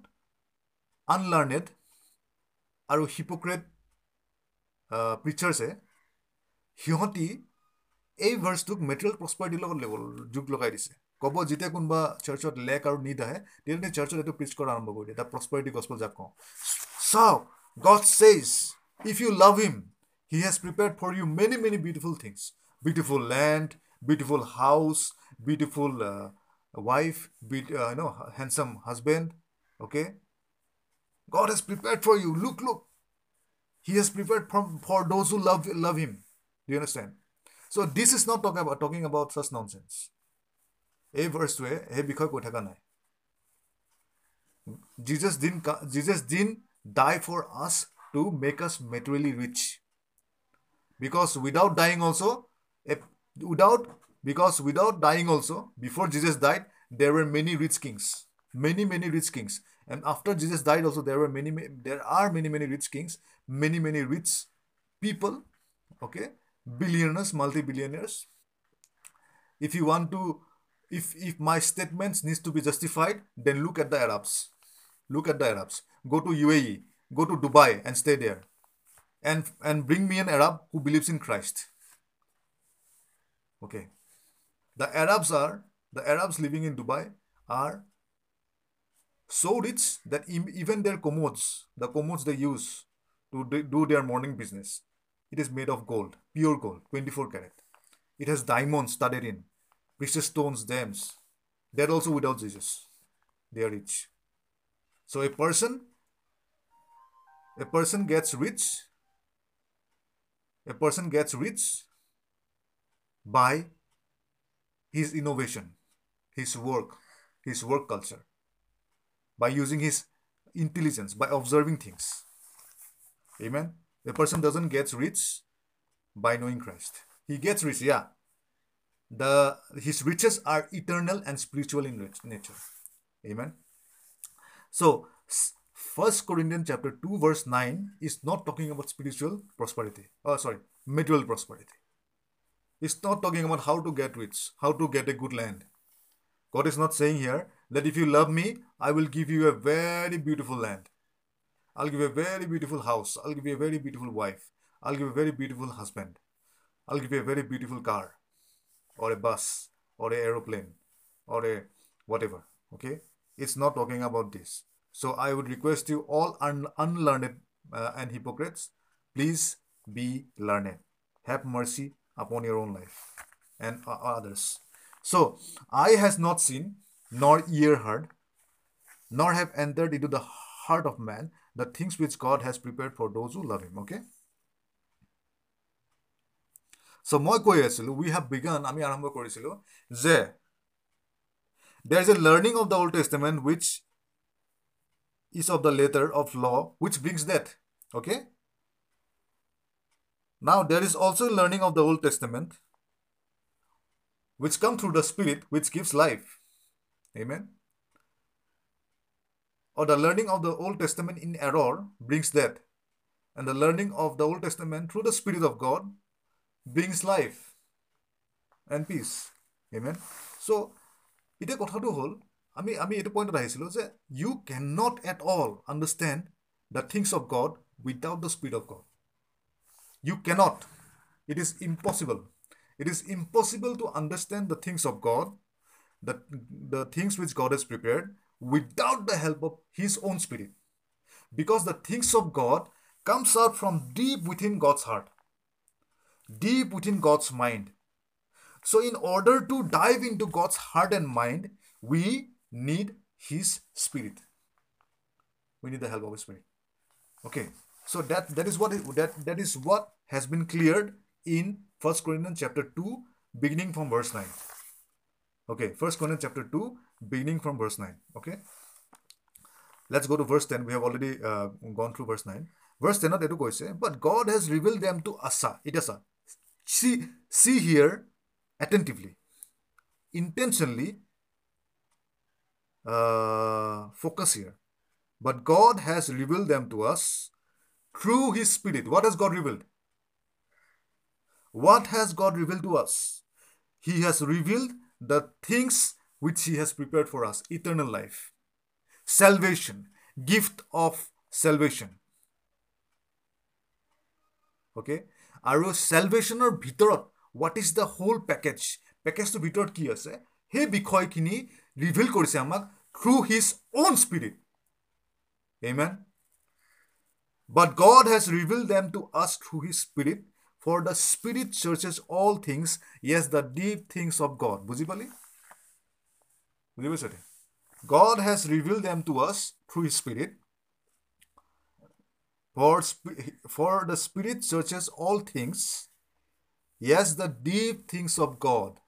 Speaker 1: unlearned আৰু হিপক্ৰেট প্ৰিচাৰ্ছে সিহঁতি এই ভাৰ্ছটোক material প্ৰস্পাৰিটিৰ লগত যোগ লগাই দিছে ক'ব যেতিয়া কোনোবা চাৰ্চত লেক আৰু নিড আহে তেতিয়া চাৰ্চত এইটো প্ৰিচ কৰা আৰম্ভ কৰি দিয়ে দ্য প্ৰস্পাৰিটি গছপল যাক কওঁ চাওক god Chase if you love him he has prepared for you many many beautiful things beautiful land beautiful house beautiful wife you know handsome husband okay god has prepared for you look look he has prepared for for those who love love him do understand চ' this is not talk about talking about Shah non change এই ভাৰ্চটোৱে সেই বিষয়ে কৈ থকা নাই Jesus didn't Jesus didn't die for us to make us materially rich because without dying also' without because without dying also' before Jesus died there were many rich kings many many rich Kings and after Jesus died also' দেৰ were many দেৰ are many many rich kings many many rich people okay billionaires, multi-billionaires. If you want to, if if my statements needs to be justified, then look at the Arabs. Look at the Arabs. Go to UAE, go to Dubai and stay there. And and bring me an Arab who believes in Christ. Okay. The Arabs are the Arabs living in Dubai are so rich that even their commodes, the commodes they use to do their morning business, it is made of gold, pure gold, 24 karat. It has diamonds studded in, precious stones, gems. They're also without Jesus. They are rich. So a person, a person gets rich, a person gets rich by his innovation, his work, his work culture, by using his intelligence, by observing things. Amen. A person doesn't get rich by knowing Christ. He gets rich, yeah. The his riches are eternal and spiritual in nature. Amen. So First Corinthians chapter 2 verse 9 is not talking about spiritual prosperity. Oh, sorry, material prosperity. It's not talking about how to get rich, how to get a good land. God is not saying here that if you love me, I will give you a very beautiful land. I'll give you a very beautiful house. I'll give you a very beautiful wife. I'll give you a very beautiful husband. I'll give you a very beautiful car or a bus or an aeroplane or a whatever. Okay? It's not talking about this. So I would request you all un- unlearned uh, and hypocrites, please be learned. Have mercy upon your own life and uh, others. So eye has not seen, nor ear heard, nor have entered into the heart of man the things which God has prepared for those who love him. Okay? চ' মই কৈ আছিলোঁ we have began আমি আৰম্ভ কৰিছিলোঁ যে দেৰ is a learning of the old টেষ্টেমেণ্ট which is of the letter of law which brings death. Okay? Now there is also learning of the Old Testament which come through the Spirit which gives life. Amen. Or the learning of the Old Testament in error brings death. And the learning of the Old Testament through the Spirit of God brings life and peace. Amen. So, এতিয়া কথাটো হ'ল আমি আমি এইটো পইণ্টত আহিছিলোঁ যে you কেন not at all understand the things of god without the speed of god you cannot it is impossible it is impossible to understand the things of God the the things which god is prepared without the help of his own spirit because the things of god comes out from deep within God's heart deep within God's mind. So, in order to dive into God's heart and mind, we need His Spirit. We need the help of His Spirit. Okay, so that that is what it, that that is what has been cleared in First Corinthians chapter two, beginning from verse nine. Okay, First Corinthians chapter two, beginning from verse nine. Okay, let's go to verse ten. We have already uh, gone through verse nine. Verse 10 এইটো কৈছে but God has revealed them to us এতিয়া চা see see here attentively intentionally uh, focus here. But God has revealed them to us through his spirit. What has God revealed? What has God revealed to us? He has revealed the things which he has prepared for us eternal life salvation gift of salvation. Okay আৰু চেলভেশ্যনৰ ভিতৰত what is the whole package পেকেজটোৰ ভিতৰত কি আছে? সেই বিষয়খিনি reveal কৰিছে আমাক through his own spirit amen but God has reveal them to us through his spirit for the spirit searches all things yes the deep things of God বুজি পালি বুজি পাইছ God has reveal them to us through his spirit For, for the Spirit searches all things, yes, the deep things of God.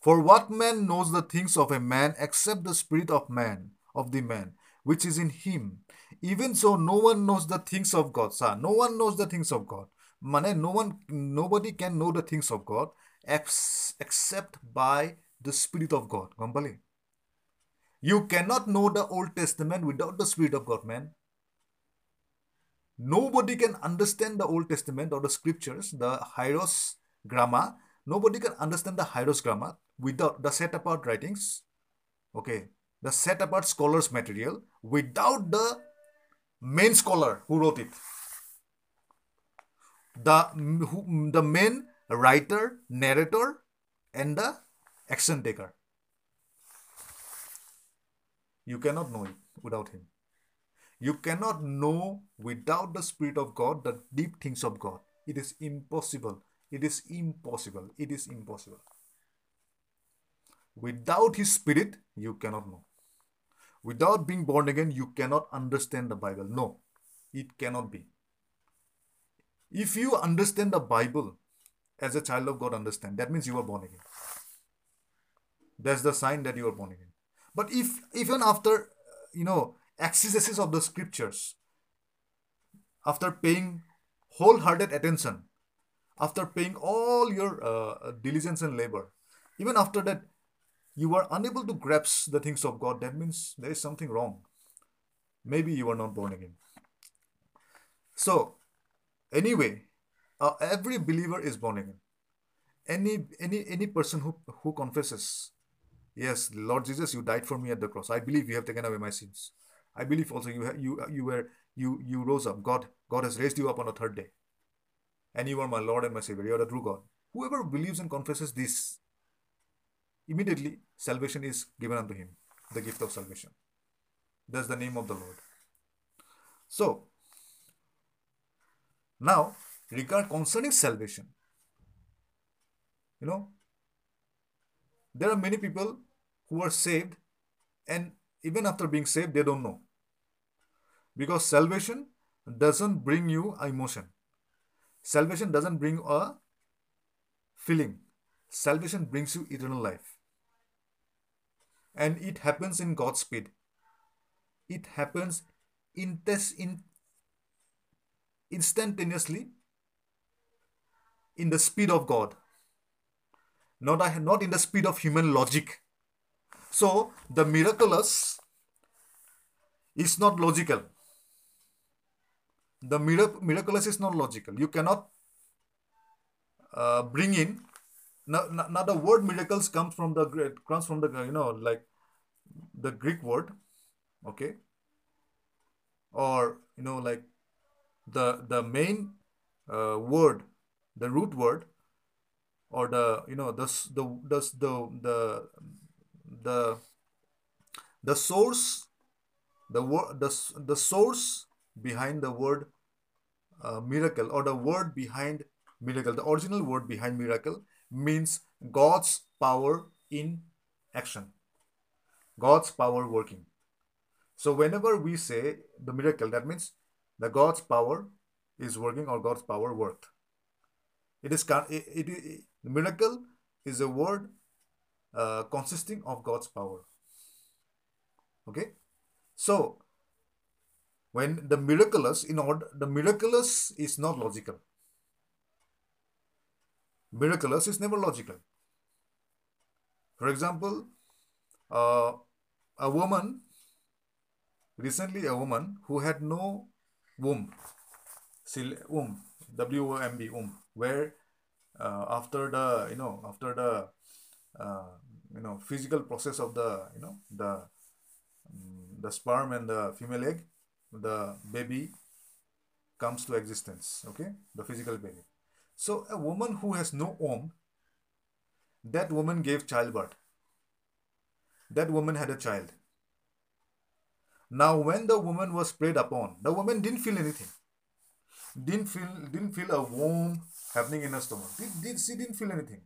Speaker 1: For what man knows the things of a man except the Spirit of man, of the man, which is in him? Even so, no one knows the things of God. Sir, no one knows the things of God. Mane, no one, nobody can know the things of God ex- except by the Spirit of God. Gombali. You cannot know the Old Testament without the Spirit of God, man. Nobody can understand the Old Testament or the scriptures, the Hieros Gramma. Nobody can understand the Hieros Gramma without the set apart writings. Okay, the set apart scholars material without the main scholar who wrote it. The, who, the main writer, narrator, and the action taker. You cannot know it without him. You cannot know without the Spirit of God the deep things of God. It is impossible. It is impossible. It is impossible. Without His Spirit, you cannot know. Without being born again, you cannot understand the Bible. No, it cannot be. If you understand the Bible as a child of God, understand that means you are born again. That's the sign that you are born again. But if even after you know exegesis of the scriptures, after paying wholehearted attention, after paying all your uh, diligence and labor, even after that, you are unable to grasp the things of God, that means there is something wrong. maybe you are not born again. So, anyway, uh, every believer is born again. Any any any person who who confesses, yes, Lord Jesus, you died for me at the cross. I believe you have taken away my sins. I believe also you you you were you you rose up. God God has raised you up on the third day, and you are my Lord and my Savior. You are the true God. Whoever believes and confesses this, immediately salvation is given unto him, the gift of salvation. That's the name of the Lord. So now regard concerning salvation. You know, there are many people who are saved, and even after being saved, they don't know. Because salvation doesn't bring you emotion. Salvation doesn't bring a feeling. Salvation brings you eternal life. And it happens in God's speed. It happens in, in instantaneously in the speed of God, not, not in the speed of human logic. So the miraculous is not logical. The mirac- miraculous is not logical. You cannot uh, bring in now, now the word miracles comes from the comes from the you know like the Greek word, okay, or you know like the the main uh, word the root word or the you know the the the the the the, the source the word the, the source behind the word uh, miracle or the word behind miracle. The original word behind miracle means god's power in action. God's power working. So whenever we say the miracle that means the god's power is working or god's power worked. It is it, it, it miracle is a word uh, consisting of God's power. Okay, so when the miraculous in order the miraculous is not logical. Miraculous is never logical. For example, uh, a woman recently a woman who had no womb, womb, W O M B womb where uh, after the you know after the you know physical process of the you know the um, the sperm and the female egg the baby comes to existence okay? The physical baby. So a woman who has no womb that woman gave childbirth. That woman had a child. Now when the woman was preyed upon the woman didn't feel anything. Didn't feel didn't feel a womb happening in her stomach. Did, did, she didn't feel anything.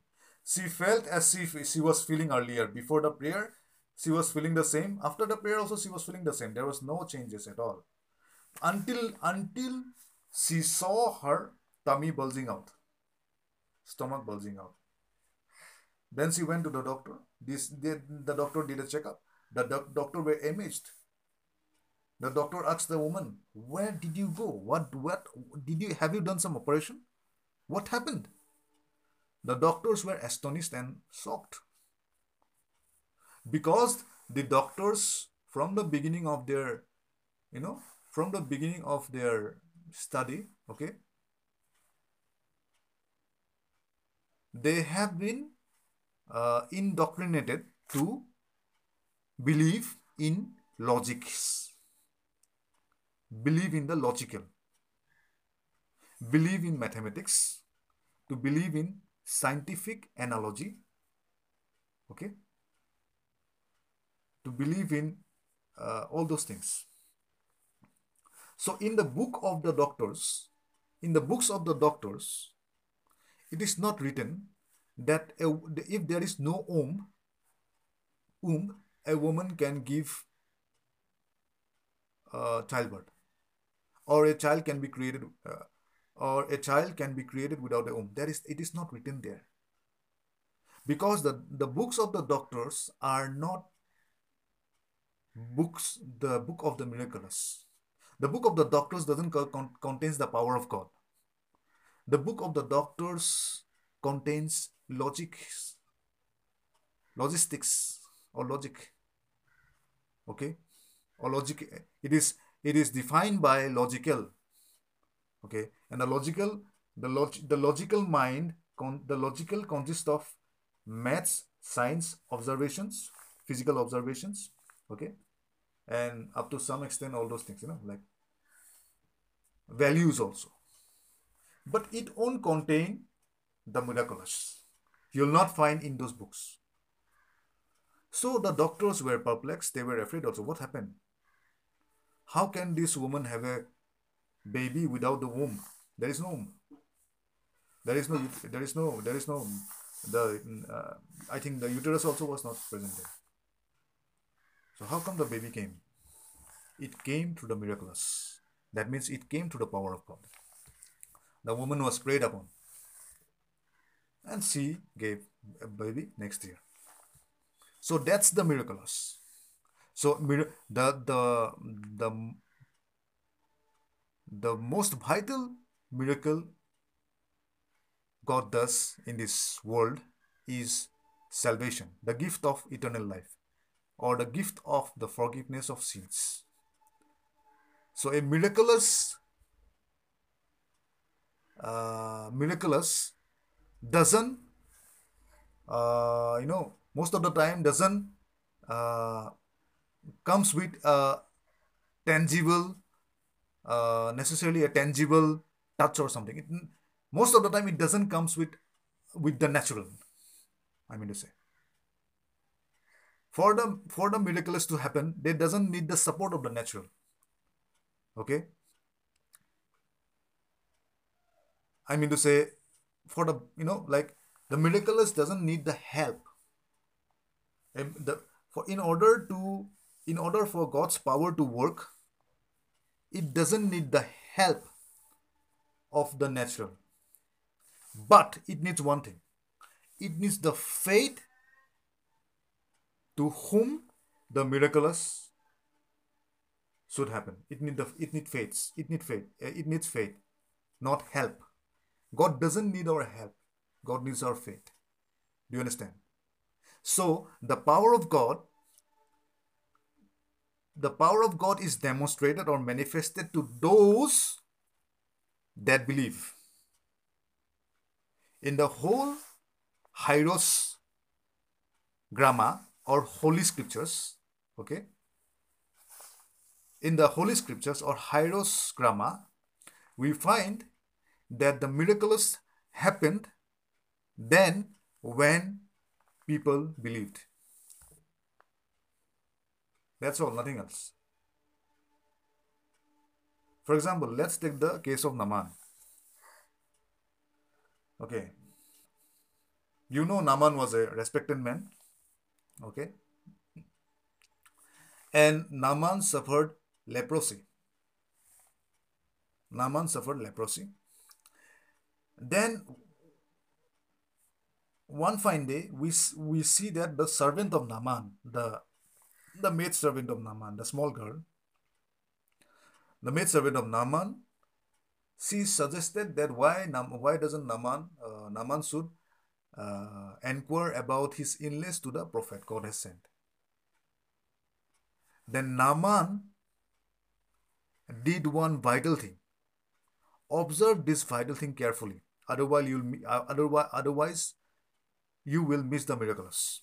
Speaker 1: She felt as if she was feeling earlier. Before the prayer, she was feeling the same. After the prayer also, she was feeling the same. There was no changes at all. Until, until she saw her tummy bulging out. Stomach bulging out. Then she went to the doctor. This, the, the doctor did a checkup. The doc, doctor were amazed. The doctor asked the woman, "Where did you go? What what did you have you done some operation?" What happened? The doctors were astonished and shocked. Because the doctors, from the beginning of their, you know, from the beginning of their study, okay, they have been uh, indoctrinated to believe in logics, believe in the logical, believe in mathematics, to believe in scientific analogy, okay, to believe in uh, all those things. So, in the book of the doctors, in the books of the doctors, it is not written that a, if there is no womb, womb, a woman can give uh, childbirth, or a child can be created. Uh, or a child can be created without a womb. That is, it is not written there. Because the, the books of the doctors are not books, the book of the miraculous. The book of the doctors doesn't con- contains the power of God. The book of the doctors contains logics, logistics or logic. Okay, or logic. It is it is defined by logical okay? And the logical the, log, the logical mind the logical consists of maths science observations physical observations okay? And up to some extent all those things you know like values also. But it won't contain the miraculous. You'll not find in those books. So the doctors were perplexed. They were afraid also. What happened? How can this woman have a baby without the womb. There is no womb. There is no there is no there is no the uh, i think the uterus also was not present there. So how come the baby came? It came through the miraculous. That means it came through the power of god. The woman was prayed upon. And she gave a baby next year. So that's the miraculous. So the the the the most vital miracle God does in this world is salvation, the gift of eternal life, or the gift of the forgiveness of sins. So, a miraculous, uh, miraculous doesn't, uh, you know, most of the time doesn't uh, comes with a tangible uh, necessarily a tangible touch or something. It, most of the time, it doesn't comes with with the natural. I mean to say. For the for the miraculous to happen, they doesn't need the support of the natural. Okay. I mean to say, for the you know like the miraculous doesn't need the help. And the for in order to in order for God's power to work, it doesn't need the help of the natural. But it needs one thing it needs the faith to whom the miraculous should happen. It need the it need faith. It need faith. Eh, it needs faith, not help. God doesn't need our help. God needs our faith. Do you understand? So the power of God the power of God is demonstrated or manifested to those that believe. In the whole Hieros Gramma or Holy Scriptures, okay, in the Holy Scriptures or Hieros Gramma, we find that the miracles happened then when people believed. That's all, nothing else. For example, let's take the case of Naaman. Okay. You know Naaman was a respected man. Okay. And Naaman suffered leprosy. Naaman suffered leprosy. Then one fine day, we, we see that the servant of Naaman, the the maid servant of Naaman, the small girl, the maid servant of Naaman, she suggested that why why doesn't Naaman uh, Naaman should uh, inquire about his illness to the prophet God has sent. Then Naaman did one vital thing. Observe this vital thing carefully. Otherwise, you'll uh, otherwise otherwise you will miss the miraculous.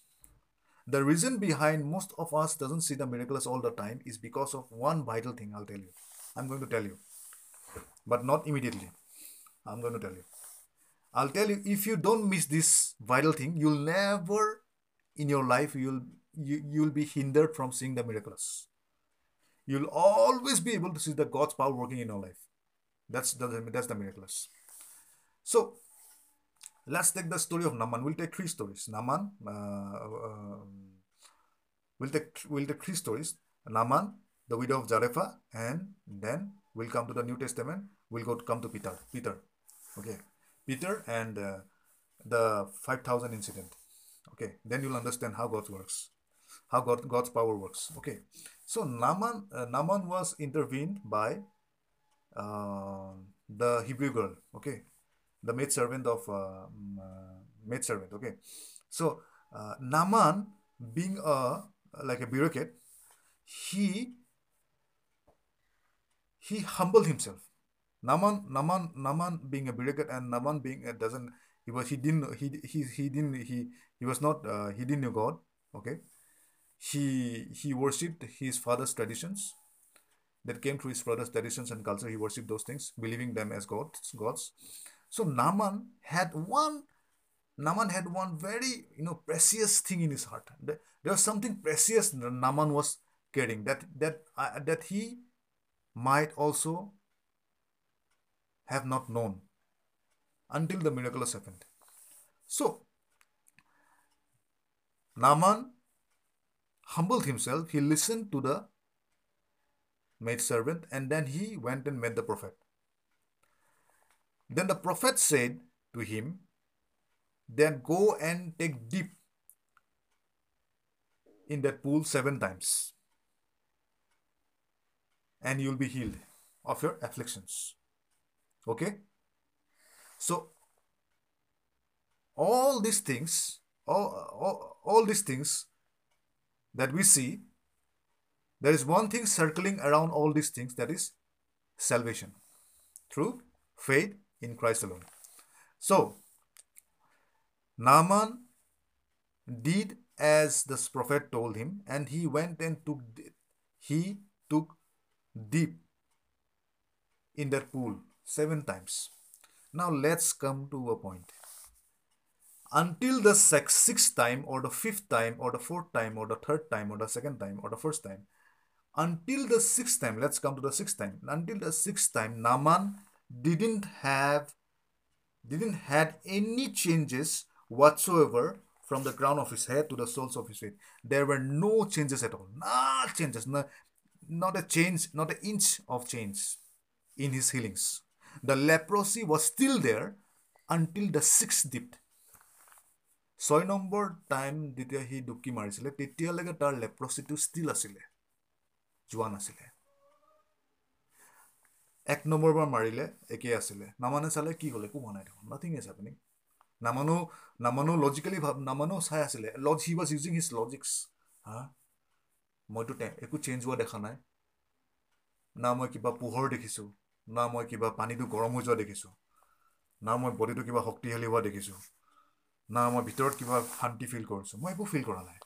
Speaker 1: The reason behind most of us doesn't see the miraculous all the time is because of one vital thing I'll tell you. I'm going to tell you. But not immediately. I'm going to tell you. I'll tell you if you don't miss this vital thing, you'll never in your life you'll you, you'll be hindered from seeing the miraculous. You'll always be able to see the God's power working in your life. That's the that's the miraculous. So Let's take the story of Naaman. We'll take three stories. Naaman, uh, uh, we'll take we'll take three stories. Naaman, the widow of Zarephath, and then we'll come to the New Testament. We'll go to come to Peter. Peter, okay, Peter and uh, the five thousand incident. Okay, then you'll understand how God works, how God God's power works. Okay, so Naaman uh, was intervened by uh, the Hebrew girl. Okay, the maid servant of uh, mm, uh, maid servant. Okay, so uh, Naaman, being a like a bureaucrat, he he humbled himself. Naaman, Naaman, Naaman being a bigoted and Naaman being a doesn't he was he didn't he he he didn't he he was not uh, he didn't know God. Okay, he he worshipped his father's traditions that came through his father's traditions and culture. He worshipped those things, believing them as gods. Gods. So Naaman had one. Naaman had one very you know precious thing in his heart. There was something precious Naaman was carrying that that uh, that he might also have not known until the miraculous happened. So, Naaman humbled himself, he listened to the maid servant, and then he went and met the prophet. Then the prophet said to him, Then go and take dip in that pool seven times, and you'll be healed of your afflictions. Okay? So, all these things, all, all, all these things that we see, there is one thing circling around all these things that is salvation through faith in Christ alone. So, Naaman did as the prophet told him, and he went and took he took deep in that pool seven times. Now let's come to a point. Until the sixth time, or the fifth time, or the fourth time, or the third time, or the second time, or the first time, until the sixth time, let's come to the sixth time. Until the sixth time, Naaman didn't have didn't had any changes whatsoever from the crown of his head to the soles of his feet. There were no changes at all. No changes. No, not a change, not an inch of change in his healings. The leprosy was still there until the sixth dipped. ছয় number time যেতিয়া C ডুকি মাৰিছিলে তেতিয়ালৈকে তাৰ লেপ্ৰচিটো steel আছিলে যোৱা নাছিলে এক নম্বৰবাৰ মাৰিলে একেই আছিলে। নামানে চালে কি ক'লে একো হোৱা নাই দেখোন। নাথিং ইজ হেপেনিং নামানো নামানো লজিকেলি ভাব নামানো চাই আছিলে। Lodge he was using his logics হা? মইতো একো চেঞ্জ হোৱা দেখা নাই। না মই কিবা পোহৰ দেখিছোঁ। না মই কিবা পানীটো গৰম হৈ যোৱা দেখিছোঁ। না মই বডিটো কিবা শক্তিশালী হোৱা দেখিছোঁ। না মই ভিতৰত কিবা শান্তি ফিল কৰিছোঁ। মই একো ফিল কৰা নাই।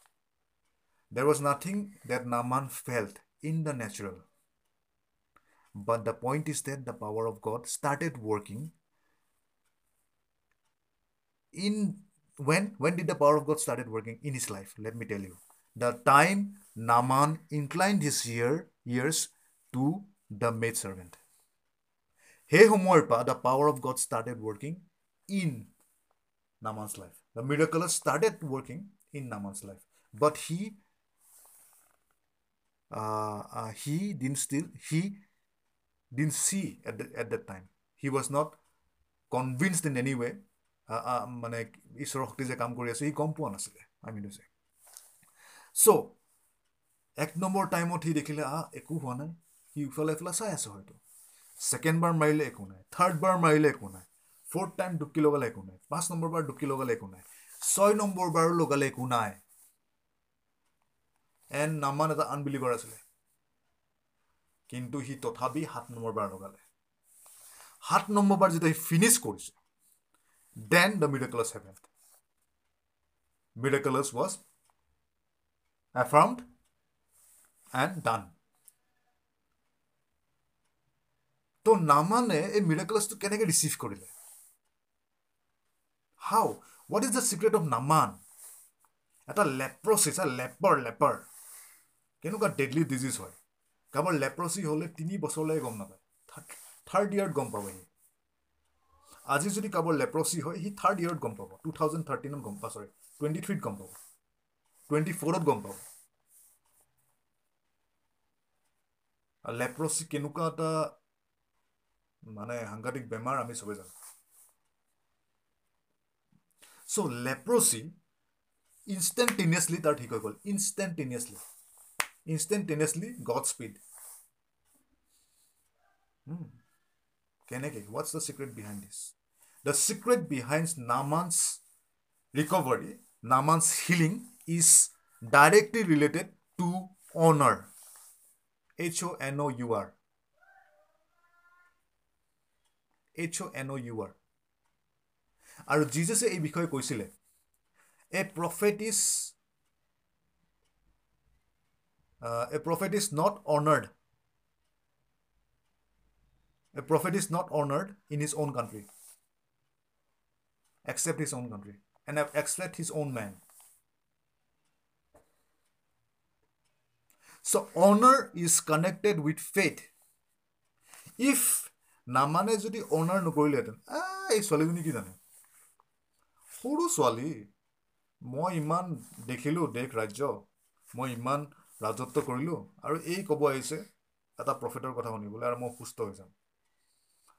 Speaker 1: There was nothing that Naaman felt in the natural But the point is that the power of God started working in when when did the power of God started working in his life? Let me tell you. The time Naaman inclined his ear ears to the maidservant. Hey Humorpa, the power of God started working in Naaman's life. The miracle started working in Naaman's life, but he uh, uh, he didn't still he didn't see at at that time he was not convinced in any way মানে ঈশ্বৰৰ শক্তি যে কাম কৰি আছে C গম পোৱা নাছিলে মিন হৈছে চ' এক নম্বৰ টাইমত সি দেখিলে আহ একো হোৱা নাই। সি ইফালে ইফালে চাই আছে হয়তো। ছেকেণ্ড বাৰ মাৰিলে একো নাই। থাৰ্ড বাৰ মাৰিলে একো নাই। ফ'ৰ্থ টাইম ডুকি লগালে একো নাই। পাঁচ নম্বৰ বাৰ ডুকি লগালে একো নাই। ছয় নম্বৰ বাৰো লগালে একো নাই। এণ্ড নামান এটা আনবিলিভাৰ আছিলে। কিন্তু সি তথাপি সাত নম্বৰ বাৰ লগালে সাত নম্বৰ বাৰ যেতিয়া সি ফিনিছ কৰিছে then the miracles happen miracles was affirmed and done তো নামানে এই মিৰাকলাছটো কেনেকৈ ৰিচিভ কৰিলে? How what is the secret of Naaman? এটা লেপ্ৰচিছ লেপাৰ লেপাৰ। কেনেকুৱা ডেডলি ডিজিজ হয়? কাৰোবাৰ লেপ্ৰচি হ'লে তিনি বছৰলৈকে গম নাপায়। থাৰ্ড ইয়াৰত গম পাব সি। আজি যদি কাৰোবাৰ লেপ্ৰচি হয় সি থাৰ্ড ইয়াৰত গম পাব। টু থাউজেণ্ড থাৰ্টিনত গম পাব চৰি টুৱেণ্টি থ্ৰীত গম পাব। টুৱেণ্টি ফ'ৰত গম পাব। লেপ্ৰচি কেনেকুৱা এটা মানে সাংঘাতিক বেমাৰ আমি চবেই জানো। চ' লেপ্ৰচি ইনষ্টেণ্টেনিয়াছলি তাৰ ঠিক হৈ গ'ল। ইনষ্টেণ্টেনিয়াছলি ইনষ্টেণ্টেনিয়াছলি গড স্পীড কেনেকৈ what's the secret behind this the secret behind Naaman's recovery Naaman's healing is directly related to honour H O' N O' U R H O' N O' U R আৰু জিজাছে এই বিষয়ে কৈছিলে a prophet is a prophet is not honoured a prophet is not honoured in his own country except his own country and except his own man. So honor is connected with faith. If নামানে যদি অনাৰ নকৰিলেহেঁতেন এই ছোৱালীজনী কি জানে সৰু ছোৱালী মই ইমান দেখিলোঁ দেশ ৰাজ্য মই ইমান ৰাজত্ব কৰিলোঁ আৰু এই ক'ব আহিছে এটা প্ৰফিটৰ কথা শুনিবলৈ আৰু মই সুস্থ হৈ যাম।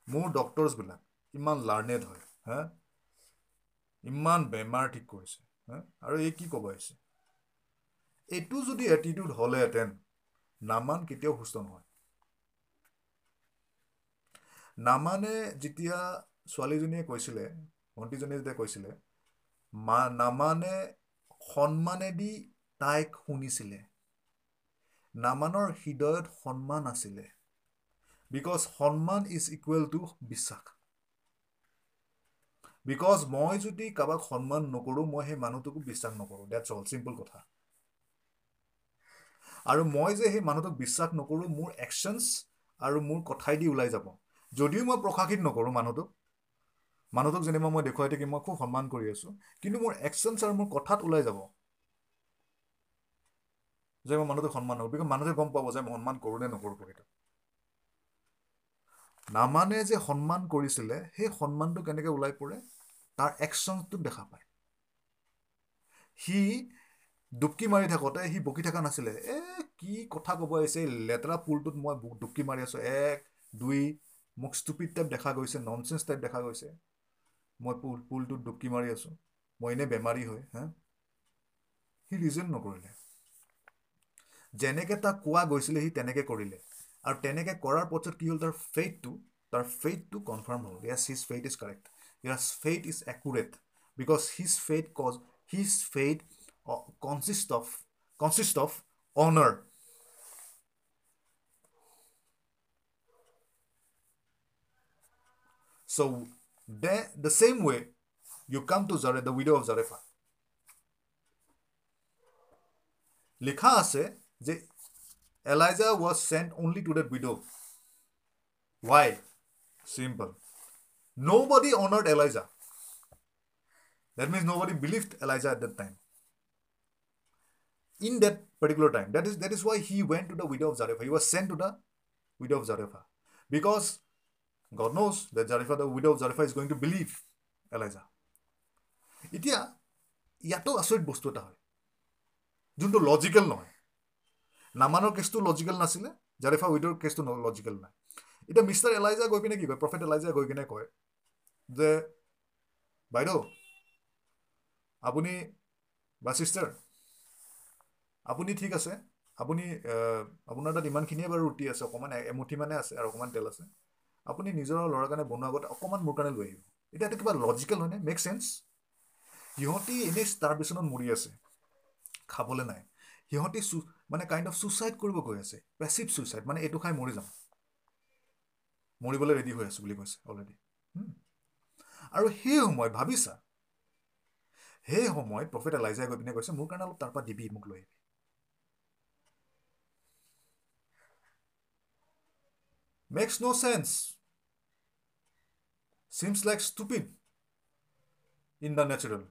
Speaker 1: মোৰ ডক্টৰছবিলাক ইমান লাৰ্ণেড হয় হা? ইমান বেমাৰ ঠিক কৰিছে আৰু এই কি ক'ব আহিছে? এইটো যদি এটিটিউড হ'লেহেঁতেন নামান কেতিয়াও সুস্থ নহয়। নামানে যেতিয়া ছোৱালীজনীয়ে কৈছিলে ভণ্টিজনীয়ে যেতিয়া কৈছিলে মা নামানে সন্মানেদি তাইক শুনিছিলে। নামানৰ হৃদয়ত সন্মান আছিলে। বিকজ সন্মান ইজ ইকুৱেল টু বিশ্বাস। বিকজ মই যদি কাৰোবাক সন্মান নকৰোঁ মই সেই মানুহটোকো বিশ্বাস নকৰোঁ। ডেটছ অল চিম্পল কথা। আৰু মই যে সেই মানুহটোক বিশ্বাস নকৰোঁ মোৰ একশ্যনছ আৰু মোৰ কথাই দি ওলাই যাব। যদিও মই প্ৰকাশিত নকৰোঁ মানুহটোক। মানুহটোক যেনিবা মই দেখুৱাই থাকি মই খুব সন্মান কৰি আছোঁ। কিন্তু মোৰ একশ্যনছ আৰু মোৰ কথাত ওলাই যাব। যে মই মানুহটোক সন্মান নকৰোঁ বিকজ মানুহে গম পাব যে মই সন্মান কৰোঁ নে নকৰোঁ প্ৰকৃত নামানে যে সন্মান কৰিছিলে সেই সন্মানটো কেনেকৈ ওলাই পৰে? তাৰ একশ্যনটোত দেখা পায়। সি ডুবকি মাৰি থাকোঁতে সি বকি থকা নাছিলে। এ কি কথা ক'ব আহিছে? লেতেৰা পুলটোত মই ডুবকি মাৰি আছোঁ। এক দুই মোক ষ্টুপিড টাইপ দেখা গৈছে ননচেঞ্চ টাইপ দেখা গৈছে। মই পুল পুলটোত ডুবকি মাৰি আছোঁ। মই এনেই বেমাৰী হয় হা? সি ৰিজন নকৰিলে। যেনেকৈ তাক কোৱা গৈছিলে সি তেনেকৈ কৰিলে আৰু তেনেকৈ কৰাৰ পাছত কি হ'ল তাৰ ফেইথটো তাৰ ফেইথটো কনফাৰ্ম হ'ল yes his faith is correct yes faith is accurate because his faith cause his faith consist of consist of honour So, the, the same way, you come to Zarepha, the widow of Zarepha. লিখা আছে যে Elijah was sent only to that widow. Why? Simple. Nobody honored Elijah. That means nobody believed Elijah at that time. In that particular time. That is, that is why he went to the widow of Zarephath. He was sent to the widow of Zarephath. Because God knows that Zarephath, the widow of Zarephath, is going to believe Elijah. এতিয়া ইয়াতো আচৰিত বস্তু এটা হয় যোনটো logical নহয় নামানৰ কেছটো logical নাছিলে জাৰিফা উইডৰ কেছটো লজিকেল নাই। এতিয়া মিষ্টাৰ এলাইজা গৈ পিনে কি কয় প্ৰফেট এলাইজা গৈ কিনে কয় যে বাইদেউ আপুনি বা চিষ্টাৰ আপুনি ঠিক আছে আপুনি আপোনাৰ তাত ইমানখিনিয়ে বাৰু ৰুটি আছে অকণমান এমুঠি মানে আছে আৰু অকণমান তেল আছে আপুনি নিজৰ ল'ৰাৰ কাৰণে বনোৱা আগতে অকণমান মোৰ কাৰণে লৈ আহিব। এতিয়া এইটো কিবা লজিকেল হয়নে? মেক চেঞ্চ সিহঁতি এনেই ষ্টাৰবেশ্যনত মৰি আছে খাবলৈ নাই। সিহঁতি চু মানে কাইণ্ড অফ চুচাইড কৰিব গৈ আছে। পেচিভ চুচাইড মানে এইটো খাই মৰি যাম। মৰিবলৈ ৰেডি হৈ আছোঁ বুলি কৈছে অলৰেডি আৰু সেই সময় ভাবিছা? সেই সময়ত প্ৰফেট এলাইজাই গৈ পিনে কৈছে মোৰ কাৰণে অলপ তাৰপৰা দিবি মোক লৈ আহিবি। Makes no' sense seems like stupid in the natural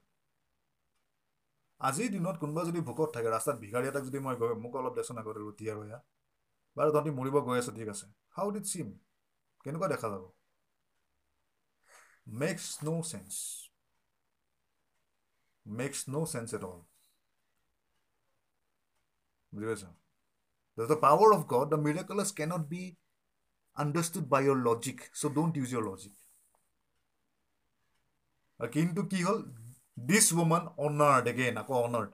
Speaker 1: আজিৰ দিনত কোনোবা যদি ভোকত থাকে ৰাস্তাত ভিখাৰী এটাক যদি মই গৈ মোক অলপ দেচোন আগতে ৰুটি আৰু এয়া। বাৰু তহঁতি মৰিব গৈ আছ ঠিক আছে। হাউ ডিড চিম কেনেকুৱা দেখা যাব? Makes no' sense makes no' sense at all বুজি পাইছ? The power of God the miracles cannot be understood by your logic so' don't use your logic কিন্তু কি হ'ল? দিছ ৱুমান অনাৰ্ড এগেইন আকৌ honoured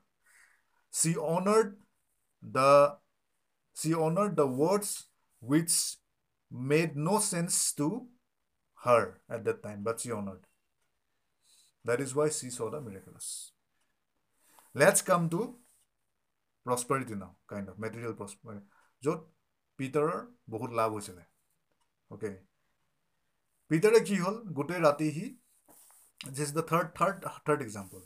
Speaker 1: she honoured the she honoured the words which made no' sense to her at that time but she honoured that is why she saw the miraculous let's come to prosperity now kind of material prosperity য'ত পিটাৰৰ বহুত লাভ হৈছিলে okay পিটাৰে কি হ'ল গোটেই ৰাতি C this the third third third example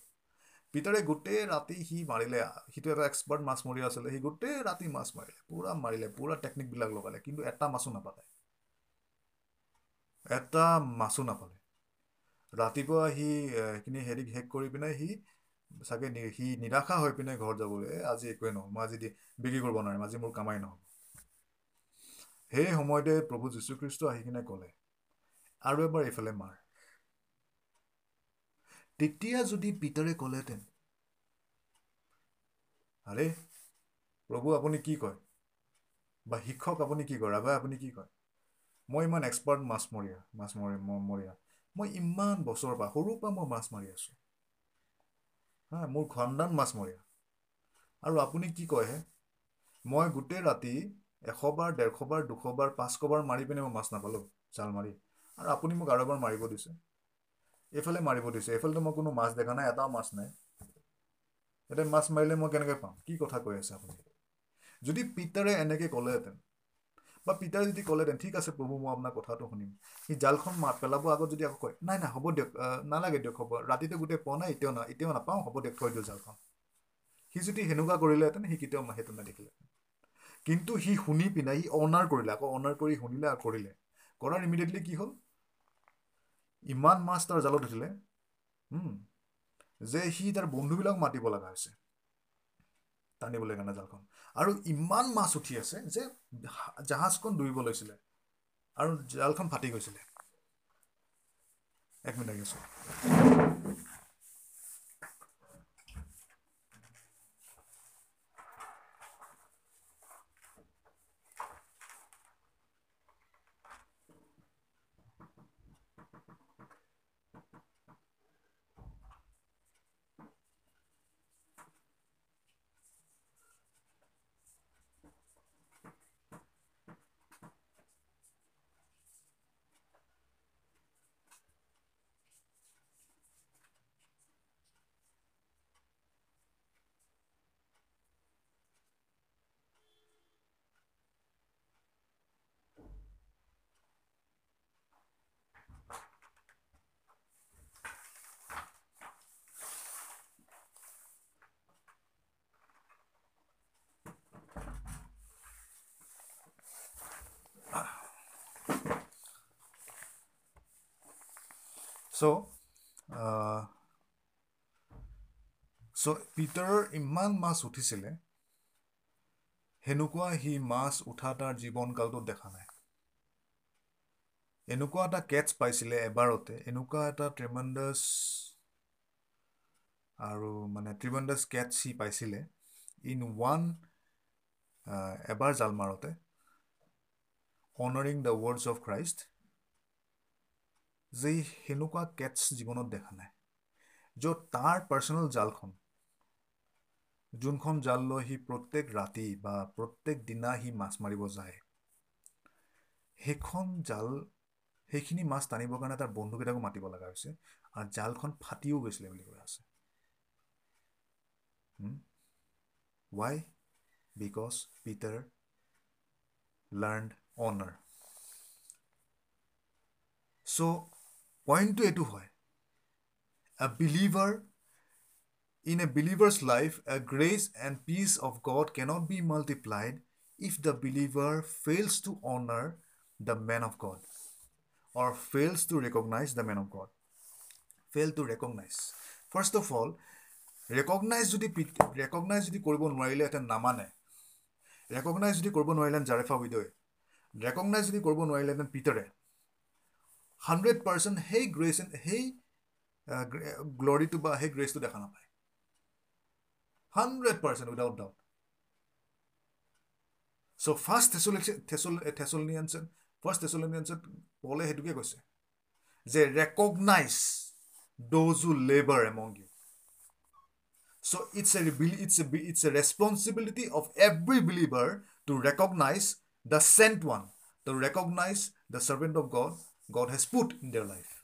Speaker 1: পিটাৰে গোটেই ৰাতি C মাৰিলে সিটো এটা এক্সপাৰ্ট মাছ মৰি আছিলে। সি গোটেই ৰাতি মাছ মাৰিলে পূৰা মাৰিলে পূৰা টেকনিকবিলাক লগালে কিন্তু এটা মাছো নাপালে। এটা মাছো নাপালে। ৰাতিপুৱা সি সেইখিনি হেৰি শেষ কৰি পিনে সি চাগে সি নিৰাশা হৈ পিনে ঘৰত যাবলৈ আজি একোৱে নহ'ব মই আজি বিক্ৰী কৰিব নোৱাৰিম আজি মোৰ কামাই নহ'ব। সেই সময়তে প্ৰভু যীশুখ্ৰীষ্ট আহি কিনে ক'লে আৰু এবাৰ এইফালে মাৰ। তেতিয়া যদি পিতাৰে ক'লেহেঁতেন আৰে প্ৰভু আপুনি কি কয়? বা শিক্ষক আপুনি কি কয়? ৰাভাই আপুনি কি কয়? মই ইমান এক্সপাৰ্ট মাছমৰীয়া মাছ মৰি মৰীয়া। মই ইমান বছৰৰ পৰা সৰুৰ পৰা মই মাছ মাৰি আছোঁ। হা মোৰ খানদান মাছমৰীয়া আৰু আপুনি কি কয়হে? মই গোটেই ৰাতি এশবাৰ ডেৰশবাৰ দুশবাৰ পাঁচশবাৰ মাৰি পিনে মই মাছ নাপালোঁ জাল মাৰি। আৰু আপুনি মোক আৰু এবাৰ মাৰিব দিছে। এইফালে মাৰিব দিছে এইফালেতো মই কোনো মাছ দেখা নাই এটাও মাছ নাই। এতিয়া মাছ মাৰিলে মই কেনেকৈ পাম? কি কথা কৈ আছে আপুনি? যদি পিতাৰে এনেকৈ ক'লেহেঁতেন বা পিতাৰে যদি ক'লেহেঁতেন ঠিক আছে প্ৰভু মই আপোনাৰ কথাটো শুনিম। সি জালখন মাত পেলাব আগত যদি আকৌ কয় নাই নাই হ'ব দিয়ক নালাগে দিয়ক হ'ব। ৰাতিটো গোটেই পোৱা নাই এতিয়াও না এতিয়াও নাপাওঁ হ'ব দিয়ক থৈ দিওঁ জালখন। সি যদি সেনেকুৱা কৰিলেহেঁতেন সি কেতিয়াও সেইটো নেদেখিলেহেঁতেন কিন্তু সি শুনি পিনে সি অনাৰ কৰিলে আকৌ অনাৰ কৰি শুনিলে আৰু কৰিলে। কৰাৰ ইমিডিয়েটলি কি হ'ল? ইমান মাছ তাৰ জালত উঠিলে। যে সি তাৰ বন্ধুবিলাক মাতিব লগা হৈছে। টানিবলৈ কাৰণে জালখন। আৰু ইমান মাছ উঠি আছে যে জাহাজখন ডুবিব লৈছিলে। আৰু জালখন ফাটি গৈছিলে। এক মিনিট আহি চ' চ' পিটাৰৰ ইমান মাছ উঠিছিলে সেনেকুৱা সি মাছ উঠা তাৰ জীৱনকালটোত দেখা নাই। এনেকুৱা এটা কেটছ পাইছিলে এবাৰতে এনেকুৱা এটা ট্ৰিমাণ্ডাছ আৰু মানে ট্ৰিমাণ্ডাছ কেটছ সি পাইছিলে ইন ওৱান এবাৰ জাল মাৰোঁতে honouring the words of Christ যে সেনেকুৱা কেটছ জীৱনত দেখা নাই য'ত তাৰ পাৰ্চনেল জালখন যোনখন জাল লৈ সি প্ৰত্যেক ৰাতি বা প্ৰত্যেক দিনা সি মাছ মাৰিব যায় সেইখন জাল সেইখিনি মাছ টানিবৰ কাৰণে তাৰ বন্ধুকেইটাকো মাতিব লগা হৈছে আৰু জালখন ফাটিও গৈছিলে বুলি কৈ আছে ৱাই বিকজ পিটাৰ লাৰ্ণ অনাৰ চ' পইণ্টটো এইটো হয়। A believer in a believer's life a grace and peace of God can't be multiplied if the believer fails to honour the man of God or fails to recognise the man of God fail to recognise first of all recognise যদি recognise যদি কৰিব নোৱাৰিলেহেঁতেন নামানে। Recognise যদি কৰিব নোৱাৰিলেহেঁতেন জাৰেফা উইডয়ে recognise যদি কৰিব নোৱাৰিলেহেঁতেন পিটাৰে। হাণ্ড্ৰেড পাৰ্চেণ্ট সেই গ্ৰেচ সেই গ্লৰিটো বা সেই গ্ৰেচটো দেখা নাপায় hundred percent without doubt so' first থেচলিনিয়ানছে first থেচলিনিয়ানছত পলে সেইটোকে কৈছে যে recognise those who labour among you so' it's a it's a it's a responsibility of every believer to recognise the cent one to recognise the servant of God God has put in their life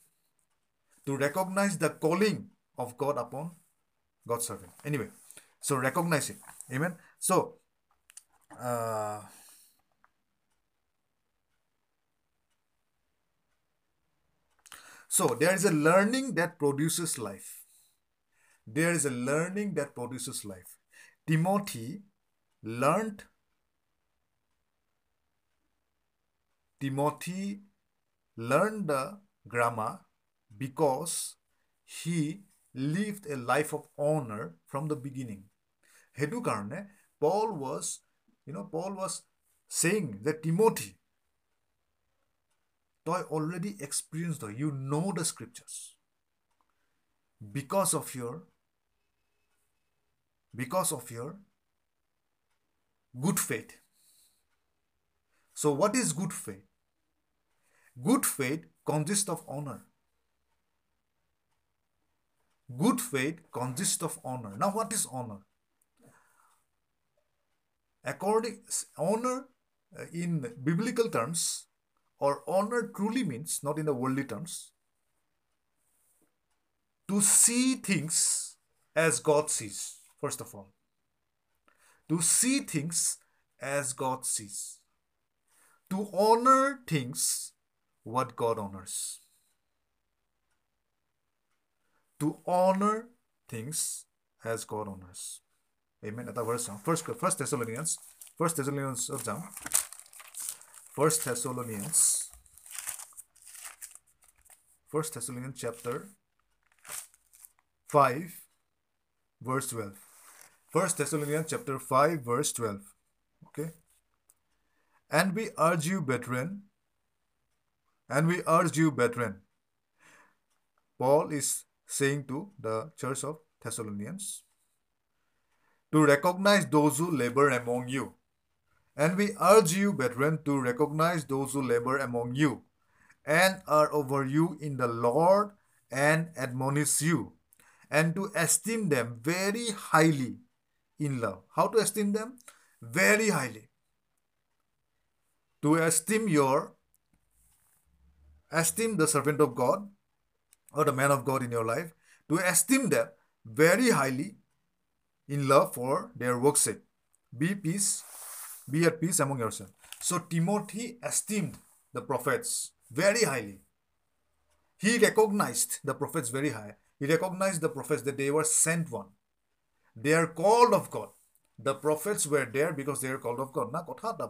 Speaker 1: to recognize the calling of God upon God's servant. Anyway, so recognize it. Amen. So, uh, So there is a learning that produces life. There is a learning that produces life. Timothy learned Timothy learned the grammar because he lived a life of honor from the beginning. সেইটো কাৰণে Paul was, you know, Paul was saying that Timothy, তই already experienced হয়, you know the scriptures. Because of your, because of your good faith. So what is good faith? Good faith consists of honor. Good faith consists of honor. Now, what is honor? According honor uh, in biblical terms, or honor truly means not in the worldly terms, to see things as God sees. First of all, to see things as God sees, to honor things what God honors. To honor things as God honors. Amen. At verse first, first Thessalonians, First Thessalonians of John. First Thessalonians, First Thessalonians chapter five, verse twelve. First Thessalonians chapter five, verse twelve. Okay. And we urge you, brethren, and we urge you, brethren. Paul is saying to the church of Thessalonians to recognize those who labor among you. And we urge you, brethren, to recognize those who labor among you and are over you in the Lord and admonish you, and to esteem them very highly in love. How to esteem them? Very highly. To esteem your esteem the servant of God or the man of God in your life, to esteem them very highly in love for their work's sake. Be peace, be at peace among yourselves. So Timothy esteemed the prophets very highly. He recognized the prophets very high. He recognized the prophets that they were sent one. They are called of God. The prophets were there because they are called of God. না কথা এটা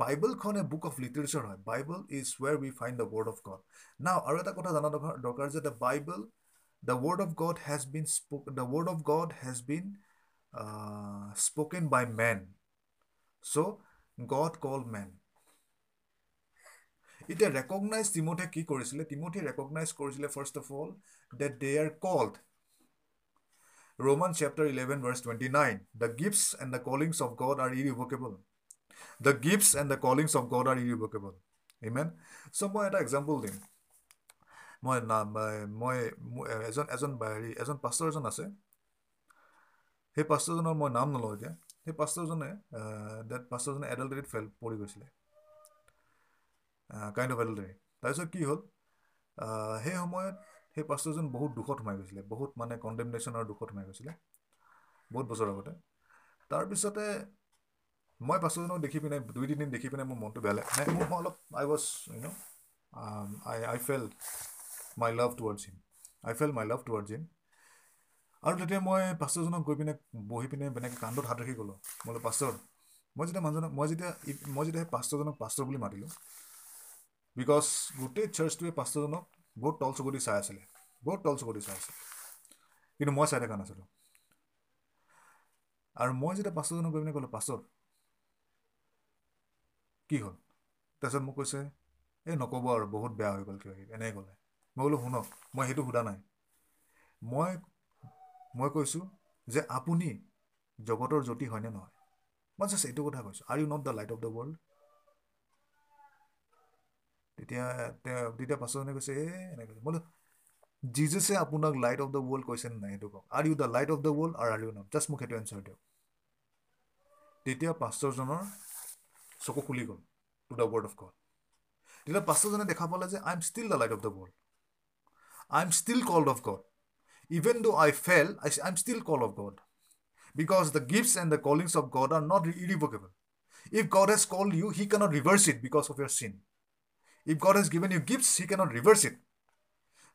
Speaker 1: বাইবেলখন এ book of literature হয় Bible is where we find the word of God now আৰু এটা কথা জনা দৰকাৰ যে the Bible the word of God has bin spoke the word of God has bin spoken by men so' God call men এতিয়া recognise টিমথে কি কৰিছিলে টিমথে recognise কৰিছিলে first of all that they are called Romans chapter 11, verse 29. The gifts and the callings of God are irrevocable. The gifts and the callings of God are irrevocable. Amen. So মই এটা example দিম মই মই এজন এজন হেৰি এজন pastor এজন আছে সেই পাষ্টাৰজনৰ মই নাম নলওঁ এতিয়া সেই পাষ্টাৰজনে ডেট পাষ্টাৰজনে এডাল্টাৰীত ফেল পৰি গৈছিলে কাইণ্ড অফ এডাল্টাৰী তাৰপিছত কি হ'ল সেই সময়ত সেই পাষ্টাৰজন বহুত দুখত সোমাই গৈছিলে বহুত মানে কণ্ডেমনেশ্যনৰ দুখত সোমাই গৈছিলে বহুত বছৰ আগতে। তাৰপিছতে মই পাষ্টাৰজনক দেখি পিনে দুই তিনিদিন দেখি পিনে মোৰ মনটো বেয়া লাগে। মোৰ মই অলপ I was you know I I fell my love towards him I fell my love towards him আৰু তেতিয়া মই পাষ্টাৰজনক গৈ পিনে বহি পিনে এনেকৈ কান্দত হাত ৰাখি গ'লোঁ। মই বোলো পাষ্টাৰ মই যেতিয়া মানুহজনক মই যেতিয়া মই যেতিয়া সেই পাষ্টাৰজনক পাষ্টাৰ বুলি মাতিলোঁ বিকজ গোটেই চাৰ্চটোৱে পাষ্টাৰজনক বহুত তল চকুদি চাই আছিলে। বহুত তল চকুদি চাই আছিলে। কিন্তু মই চাই থকা নাছিলোঁ। আৰু মই যেতিয়া পাছৰজনক গৈ পিনে ক'লোঁ পাছত কি হ'ল? তাৰপিছত মোক কৈছে এই নক'ব আৰু বহুত বেয়া হৈ গ'ল কিবা কিবি এনেকৈ ক'লে। মই বোলো শুনক মই সেইটো সোধা নাই। মই মই কৈছোঁ যে আপুনি জগতৰ জ্যোতি হয়নে নহয়? মই জাষ্ট এইটো কথা কৈছোঁ। Are you not the light of the world তেতিয়া তেওঁ তেতিয়া পাছজনে কৈছে এ এনেকৈ কৈছে। বোলো জিজাছে আপোনাক লাইট অফ দ্য ৱৰ্ল্ড কৈছে নে নাই সেইটো কওক। Are you the light of the world আৰু আৰ ইউ নট জাষ্ট মোক সেইটো এনচাৰ দিয়ক। তেতিয়া পাষ্টাৰজনৰ চকু খুলি গ'ল to the word of God তেতিয়া পাষ্টাৰজনে দেখা পালে যে I am still the light of the world I am still called of God even though I fell I I am still call of God because the gifts and the callings of God are not irrevocable if God has called you he cannot reverse it because of your sin If God has given you gifts, He cannot reverse it.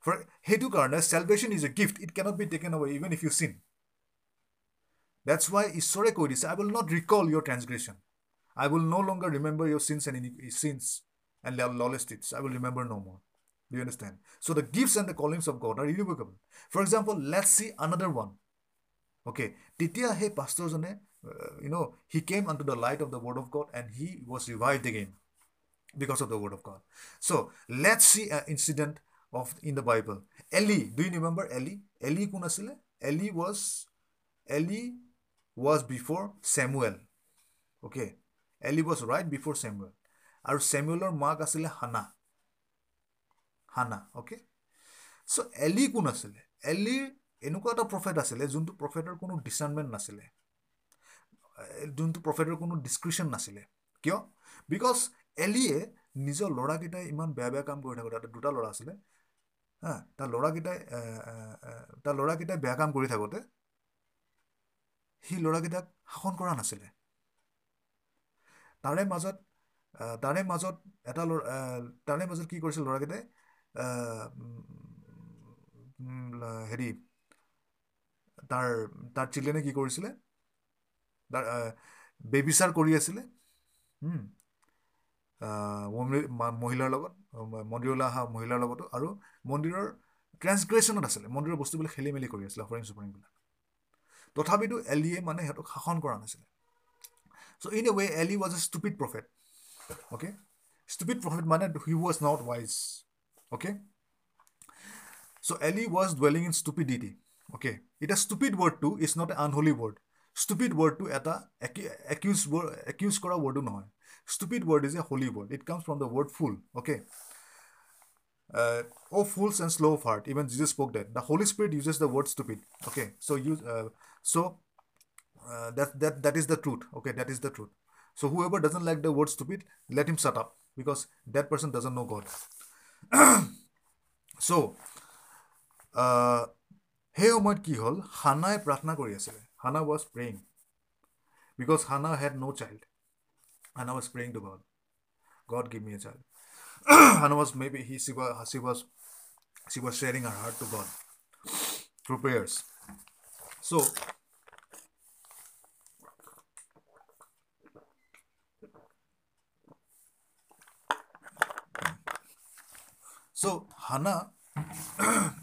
Speaker 1: For Hedu Karna, salvation is a gift. It cannot be taken away even if you sin. That's why Ishore says, I will not recall your transgression. I will no longer remember your sins and sins and lawless deeds. I will remember no more. Do you understand? So the gifts and the callings of God are irrevocable. For example, let's see another one. Okay, Titya he pastor, you know, he came unto the light of the word of God and he was revived again. because of the word of God. So let's see an incident of in the Bible. Eli, do you remember Eli? Eli kunasile? Eli was Eli was before Samuel. Okay. Eli was right before Samuel. Our Samuel or Mark Asile Hana. Hana. Okay. So Eli kunasile. Eli এনেকুৱা এটা prophet আছিলে যোনটো প্ৰফেটৰ কোনো ডিচাৰ্ণমেণ্ট নাছিলে যোনটো প্ৰফেটৰ কোনো description নাছিলে কিয় বিকজ এলিয়ে নিজৰ ল'ৰাকেইটাই ইমান বেয়া বেয়া কাম কৰি থাকোঁতে তাতে দুটা ল'ৰা আছিলে হা তাৰ ল'ৰাকেইটাই তাৰ ল'ৰাকেইটাই বেয়া কাম কৰি থাকোঁতে সি ল'ৰাকেইটাক শাসন কৰা নাছিলে। তাৰে মাজত তাৰে মাজত এটা ল'ৰা তাৰে মাজত কি কৰিছিল ল'ৰাকেইটাই হেৰি তাৰ তাৰ চিল্ড্ৰেনে কি কৰিছিলে তাৰ বেবিচাৰ কৰি আছিলে মহিলাৰ লগত মন্দিৰলৈ অহা মহিলাৰ লগতো আৰু মন্দিৰৰ ট্ৰেন্সগ্ৰেশ্যনত আছিলে মন্দিৰৰ বস্তুবিলাক খেলি মেলি কৰি আছিলে অফাৰিং চফাৰিংবিলাক তথাপিতো এলিয়ে মানে সিহঁতক শাসন কৰা নাছিলে। চ' in a way Eli was a stupid prophet okay stupid prophet মানে he was not wise okay so' Eli was dwelling in stupidity okay এতিয়া stupid ৱৰ্ডটো is not a unholy word stupid ৱৰ্ডটো এটা একিউজ ৱৰ্ড একিউজ কৰা ৱৰ্ডো নহয় stupid word is a Holi word it comes from the word full okay O' fools and slow' of heart even Jesus spoke date the Holi spirit uses the word stupid okay so' use চ' that that that is the truth okay that is the truth so whoever doesn't like the word stupid let him shut up because that person doesn't know god [CLEARS THROAT] so সেই সময়ত কি হ'ল হানাই প্ৰাৰ্থনা কৰি আছিলে Hannah was praying because Hannah had no child. Hannah was praying to God, God give me a child. [CLEARS THROAT] Hannah was maybe he she was, she was she was sharing her heart to God through prayers. So so Hannah [CLEARS THROAT]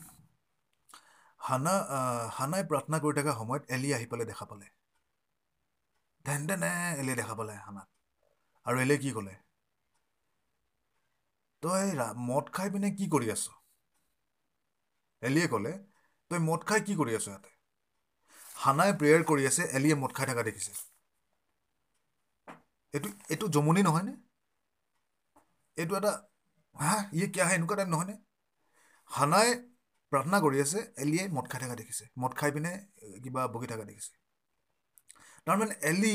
Speaker 1: হানা হানা হানাই প্ৰাৰ্থনা কৰি থকা সময়ত এলি আহি পেলাই দেখা পালে। ধেন ধেনে এলিয়ে দেখা পালে হানাক। আৰু এলিয়ে কি ক'লে? তই মদ খাই পিনে কি কৰি আছ? এলিয়ে ক'লে তই মদ খাই কি কৰি আছ ইয়াতে? হানাই প্ৰেয়াৰ কৰি আছে এলিয়ে মদ খাই থকা দেখিছে। এইটো এইটো জমনি নহয়নে? এইটো এটা হা ইয়ে কিয় আহে এনেকুৱা টাইপ নহয়নে? হানাই প্ৰাৰ্থনা কৰি আছে এলিয়ে মদ খাই থকা দেখিছে। মদ খাই পিনে কিবা বগি থকা দেখিছে। তাৰমানে এলি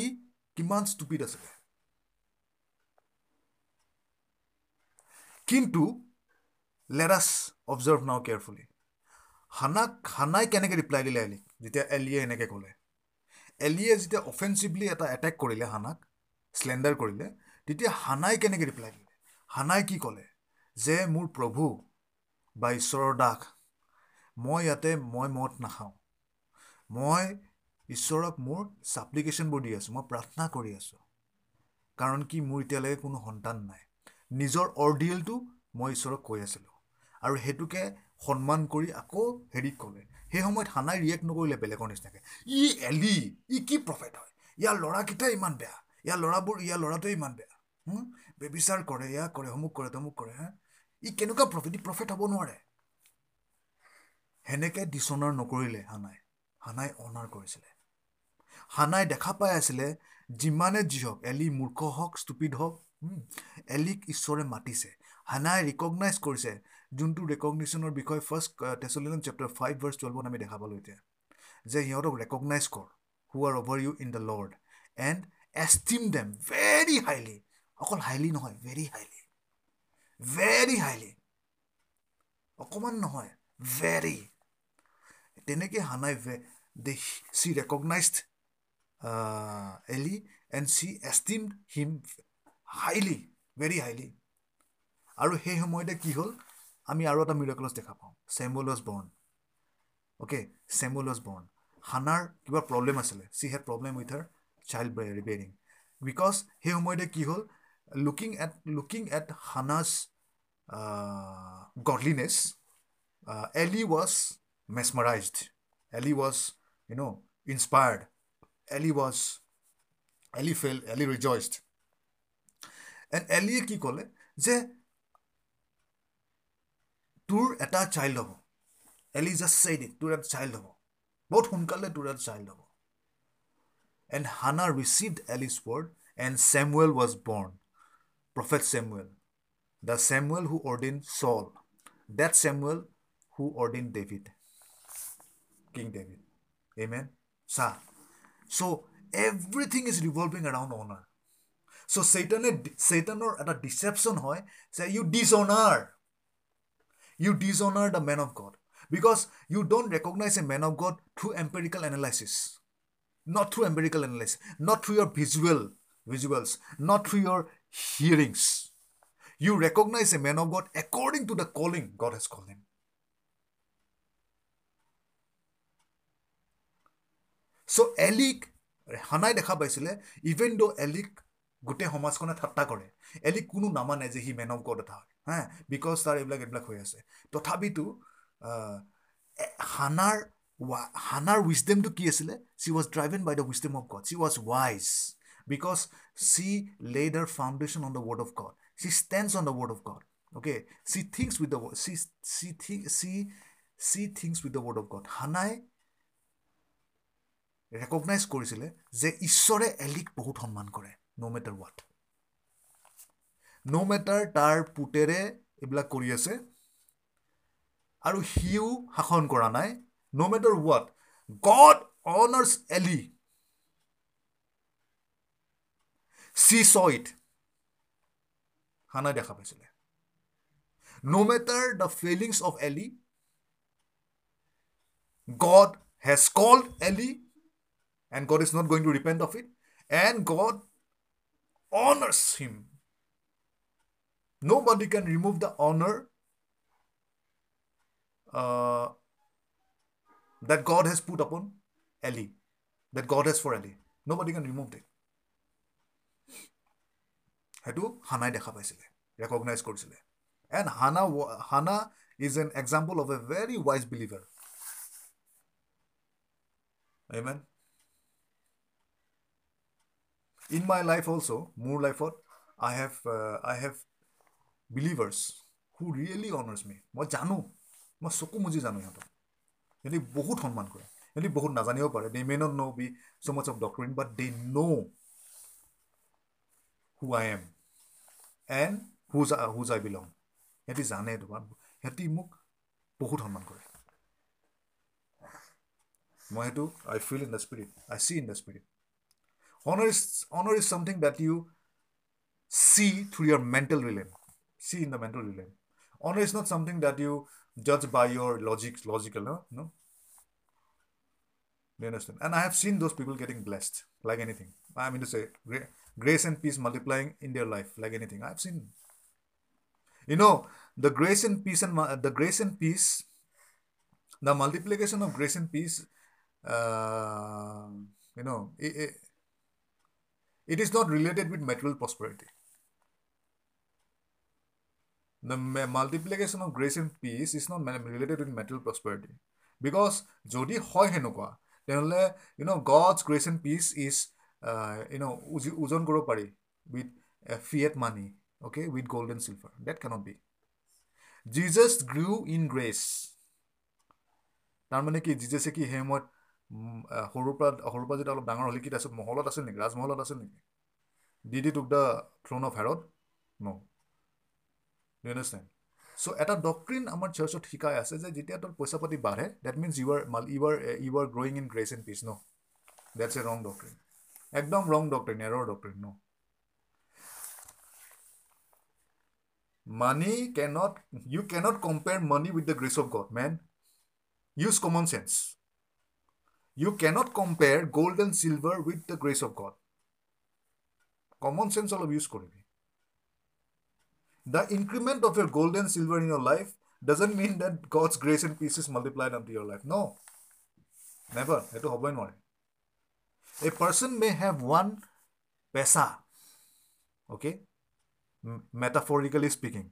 Speaker 1: কিমান ষ্টুপিড আছিলে। কিন্তু লেটাছ অবজাৰ্ভ নাও কেয়াৰফুলি হানাক হানাই কেনেকৈ ৰিপ্লাই দিলে এলিক? যেতিয়া এলিয়ে এনেকৈ ক'লে। এলিয়ে যেতিয়া অফেন্সিভলি এটা এটেক কৰিলে হানাক শ্লেণ্ডাৰ কৰিলে তেতিয়া হানাই কেনেকৈ ৰিপ্লাই দিলে? হানাই কি ক'লে? যে মোৰ প্ৰভু বা ঈশ্বৰৰ দাস মই ইয়াতে মই মদ নাখাওঁ। মই ঈশ্বৰক মোৰ ছাপ্লিকেশ্যনবোৰ দি আছোঁ মই প্ৰাৰ্থনা কৰি আছোঁ। কাৰণ কি মোৰ এতিয়ালৈকে কোনো সন্তান নাই। নিজৰ অৰ্ডিয়েলটো মই ঈশ্বৰক কৈ আছিলোঁ। আৰু সেইটোকে সন্মান কৰি আকৌ হেৰিক ক'লে। সেই সময়ত হানাই ৰিয়েক্ট নকৰিলে বেলেগৰ নিচিনাকৈ। ই এলি ই কি প্ৰফেট হয়? ইয়াৰ ল'ৰাকেইটাই ইমান বেয়া। ইয়াৰ ল'ৰাবোৰ ইয়াৰ ল'ৰাটোৱে ইমান বেয়া। বেবিচাৰ কৰে ইয়াক কৰে অমুক কৰে তমুক কৰে হা? ই কেনেকুৱা প্ৰফিট ই প্ৰফিট হ'ব নোৱাৰে। সেনেকৈ ডিচনাৰ নকৰিলে হানাই। হানাই অনাৰ কৰিছিলে। হানাই দেখা পাই আছিলে যিমানে যি হওক এলি মূৰ্খ হওক ষ্টুপিড হওক এলিক ঈশ্বৰে মাতিছে। হানাই ৰিকগনাইজ কৰিছে। যোনটো ৰেকগনিশ্যনৰ বিষয়ে first Thessalonians chapter five verse টুৱেলভত আমি দেখা পালোঁ এতিয়া। যে সিহঁতক ৰেকগনাইজ কৰ who are over you in the Lord and esteem them very highly অকল হাইলি নহয় ভেৰি হাইলি ভেৰি হাইলি অকণমান নহয় ভেৰি তেনেকৈ হানাই ভে they she recognized Eli and she esteem him highly very highly আৰু সেই সময়তে কি হ'ল? আমি আৰু এটা মিৰাকলছ দেখা পাওঁ Samuel was born okay Samuel was born হানাৰ কিবা প্ৰব্লেম আছিলে she had problem with her child bearing because সেই সময়তে কি হ'ল? Looking at looking at হানাজ গডলিনেছ Eli was mesmerised Eli was you know' inspired Eli was Eli fell Eli rejoiced and এলিয়ে কি ক'লে? যে তোৰ এটা চাইল্ড হ'ব। এলি জাষ্ট চাইড ইট তোৰ এটা চাইল্ড হ'ব। বহুত সোনকালে তোৰ এটা চাইল্ড হ'ব। And Hannah received Eli's word and Samuel was born prophet Samuel the Samuel who ordain Saul that Samuel who ordain David King David. Amen. Sir. So everything is revolving around honor. So Satan Satan, or at a deception hoy say you dishonor. You dishonor the man of God because you don't recognize a man of God through empirical analysis, not through empirical analysis, not through your visual visuals, not through your hearings. You recognize a man of God according to the calling God has called him. চ' এলিক হানাই দেখা পাইছিলে even দ' এলিক গোটেই সমাজখনে ঠাট্টা কৰে এলিক কোনো নামানে যে সি মেন অফ গড এটা হয় হা? বিকজ তাৰ এইবিলাক এইবিলাক হৈ আছে। তথাপিতো হানাৰ হানাৰ উইচডেমটো কি আছিলে? She was driven by the wisdom of God she was wise because she laid her foundation on the word of God she stands on the word of God okay she thinks with the she she think she she thinks with the word of God হানাই recognise কৰিছিলে যে ঈশ্বৰে এলিক বহুত সন্মান কৰে ন' matter what ন' matter তাৰ পুতেৰে এইবিলাক কৰি আছে আৰু সিও শাসন কৰা নাই ন' মেটাৰ ৱাট গড অনাৰ্ছ এলি চি চ ইট হানাই দেখা পাইছিলে। No' matter the feelings of Eli God has called Eli and God is not going to repent of it. And God honors him. Nobody can remove the honor uh, that God has put upon Eli, that God has for Eli. Nobody can remove it. সেইটো হানাই দেখা পাইছিলে recognise কৰিছিলে and Hannah Hannah is an example of a very wise believer Amen. Life also more life what i have uh, i have believers who really honors me. মই জানো মই চকু মুজি জানো সিহঁতক। সিহঁতি বহুত সন্মান কৰে। সিহঁতি বহুত নাজানিব পাৰে। দে মে not no' be so' much of doctrine but they know' who I am and whose whose I belong সিহঁতি জানে তোমাৰ সিহঁতি মোক বহুত সন্মান কৰে। মই সেইটো I feel in the spirit I see in the spirit honor is honor is something that you see through your mental realm. See in the mental realm. Honor is not something that you judge by your logic logical no no. You understand? And i have seen those people getting blessed like anything. I mean to say grace and peace multiplying in their life like anything. I've seen. You know the grace and peace and the grace and peace the multiplication of grace and peace uh, you know it, it, it is not related with material prosperity. The multiplication of grace and peace is not related with material prosperity. Because যদি হয় সেনেকুৱা তেনেহ'লে you know' God's Grace and pitch is you know' ওজন কৰিব পাৰি with Fiat money okay with gold and silver date cannot B Jesus Grew in Grace তাৰমানে কি জিজাছে কি সেই সময়ত সৰুৰ পৰা সৰুৰ পৰা যেতিয়া অলপ ডাঙৰ হ'লে কি তাৰপিছত মহলত আছিল নেকি? ৰাজমহলত আছিল নেকি? ডি D took the throne of Herod no' you understand চ' এটা ডক্ট্ৰিন আমাৰ চাৰ্চত শিকাই আছে যে যেতিয়া তোৰ পইচা পাতি বাঢ়ে that means you are you are you are growing in grace and peace no' that's a wrong doctrine একদম wrong doctrine error doctrine no' money cannot you cannot compare money with the grace of God men use common sense You cannot compare gold and silver with the grace of God. Common sense all of use koribi. The increment of your gold and silver in your life doesn't mean that God's grace and peace is multiplied unto your life. No. Never. সেইটো হ'বই নোৱাৰে A person may have one pesa, okay, M- metaphorically speaking,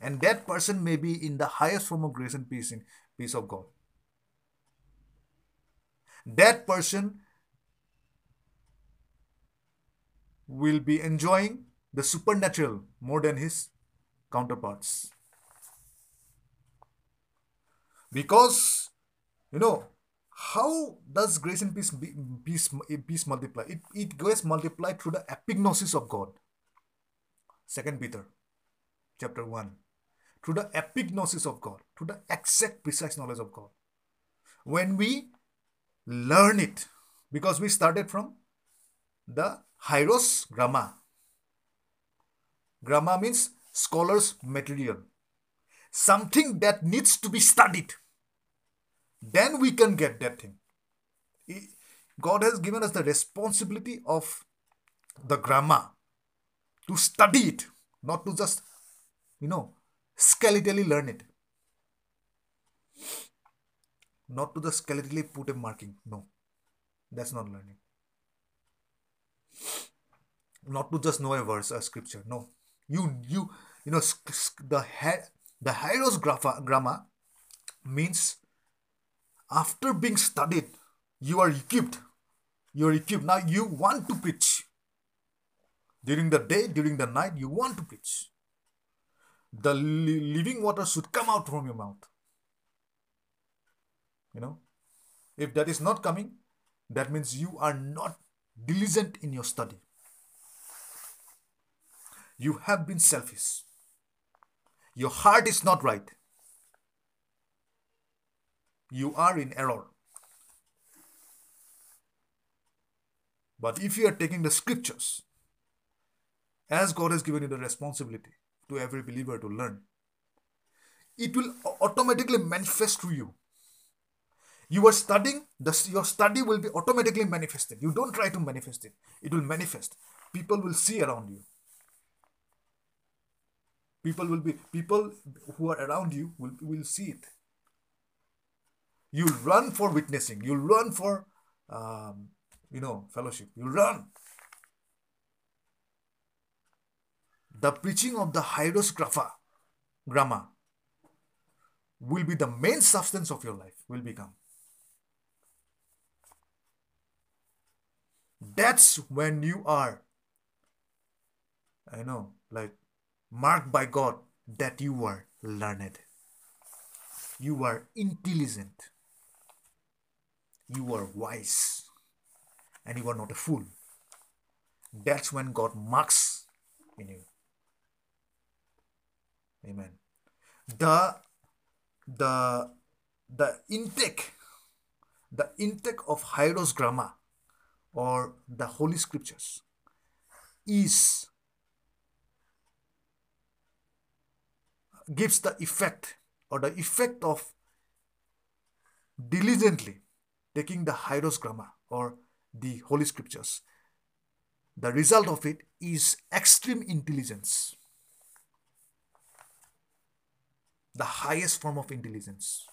Speaker 1: and that person may be in the highest form of grace and peace in peace of God. That person will be enjoying the supernatural more than his counterparts. Because, you know, how does grace and peace, be, peace, peace multiply? It, it gets multiplied through the epignosis of God. Second Peter chapter 1. Through the epignosis of God, through the exact precise knowledge of God. When we learn it, because we started from the Hieros Gramma. Gramma means scholar's material. Something that needs to be studied. Then we can get that thing. God has given us the responsibility of the grammar to study it, not to just, you know, skeletally learn it. Not to just skeletally put a marking. No, that's not learning. Not to just know a verse, a scripture. No, you you you know the he- the grapha, grammar means after being studied, you are equipped. You are equipped. Now you want to preach. During the day, during the night, you want to preach. The li- living water should come out from your mouth. You know, if that is not coming, that means you are not diligent in your study. You have been selfish. Your heart is not right. You are in error. But if you are taking the scriptures, as God has given you the responsibility to every believer to learn, it will automatically manifest to you. You are studying, the, your study will be automatically manifested. You don't try to manifest it, it will manifest. People will see around you. People will be people who are around you will, will see it. You'll run for witnessing. You'll run for um, you know fellowship. you'll run. The preaching of the hydrosgrapha, grammar will be the main substance of your life, will become. That's when you are, I know, like marked by God that you are learned. You are intelligent. You are wise. And you are not a fool. That's when God marks in you. Amen. The the the intake, the intake of Hieros grammar or the Holy Scriptures is gives the effect or the effect of diligently taking the Hieros grammar or the Holy Scriptures. The result of it is extreme intelligence, the highest form of intelligence.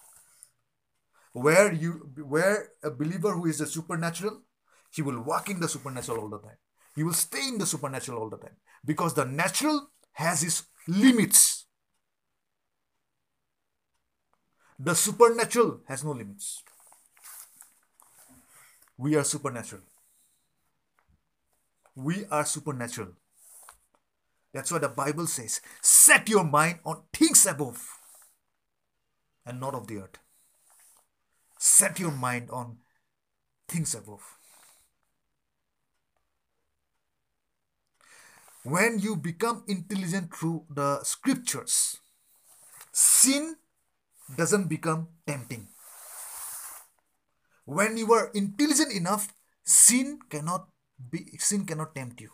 Speaker 1: Where you where a believer who is a supernatural, he will walk in the supernatural all the time. He will stay in the supernatural all the time because the natural has its limits. The supernatural has no limits. We are supernatural. We are supernatural. That's why the Bible says, set your mind on things above and not of the earth. Set your mind on things above. When you become intelligent through the scriptures, sin doesn't become tempting. When you are intelligent enough, sin cannot be sin cannot tempt you.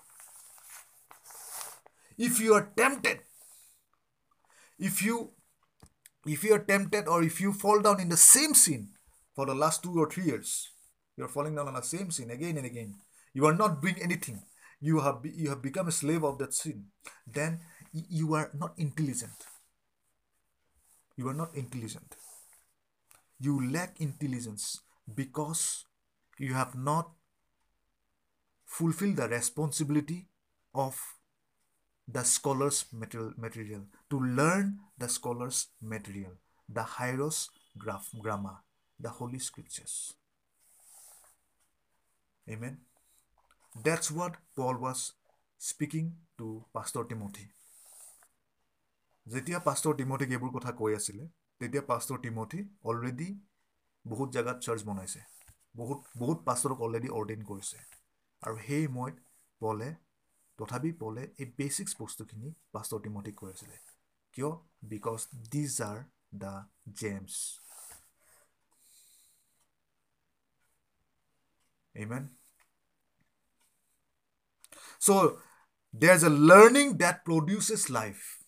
Speaker 1: If you are tempted, if you if you are tempted or if you fall down in the same sin for the last two or three years, you are falling down on the same sin again and again. You are not doing anything. You have you have become a slave of that sin. Then you are not intelligent. You are not intelligent. You lack intelligence because you have not fulfilled the responsibility of the scholar's material, material to learn the scholar's material, the Hieros grammar, the Holy Scriptures. Amen. That's what Paul was speaking to Pastor Timothy. যেতিয়া pastor টিমথিক এইবোৰ কথা কৈ আছিলে তেতিয়া pastor Timothy already বহুত জেগাত search বনাইছে। বহুত বহুত পাষ্টৰক অলৰেডি অৰ্ডেইন কৰিছে। আৰু সেই সময়ত পলে তথাপি পলে এই বেচিক্স বস্তুখিনি পাষ্টৰ টিমথিক কৈ আছিলে। কিয়? Because these are the James Amen. So there's a learning that produces life.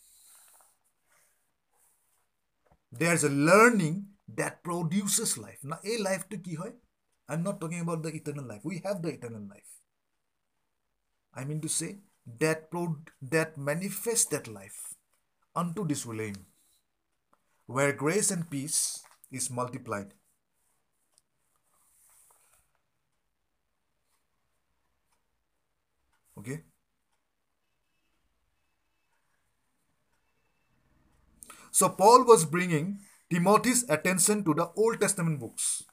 Speaker 1: There's a learning that produces life. Now, a life to ki hoy? I'm not talking about the eternal life. We have the eternal life. I mean to say that pro- that manifests that life unto this realm, where grace and peace is multiplied Okay. So Paul was bringing Timothy's attention to the Old Testament books.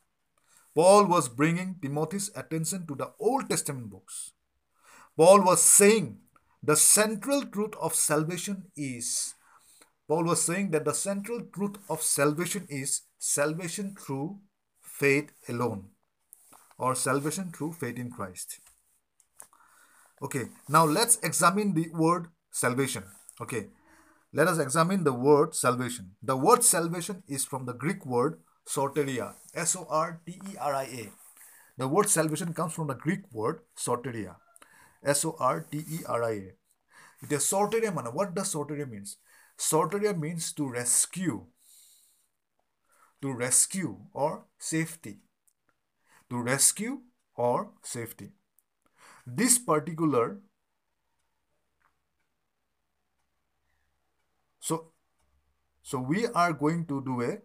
Speaker 1: Paul was bringing Timothy's attention to the Old Testament books. Paul was saying the central truth of salvation is Paul was saying that the central truth of salvation is salvation through faith alone or salvation through faith in Christ. Okay, now let's examine the word salvation. Okay, let us examine the word salvation. The word salvation is from the Greek word soteria, S O R T E R I A. The word salvation comes from the Greek word soteria, S O R T E R I A. It is soteria mana. What does soteria means? Soteria means to rescue, to rescue or safety, to rescue or safety this particular so so we are going to do a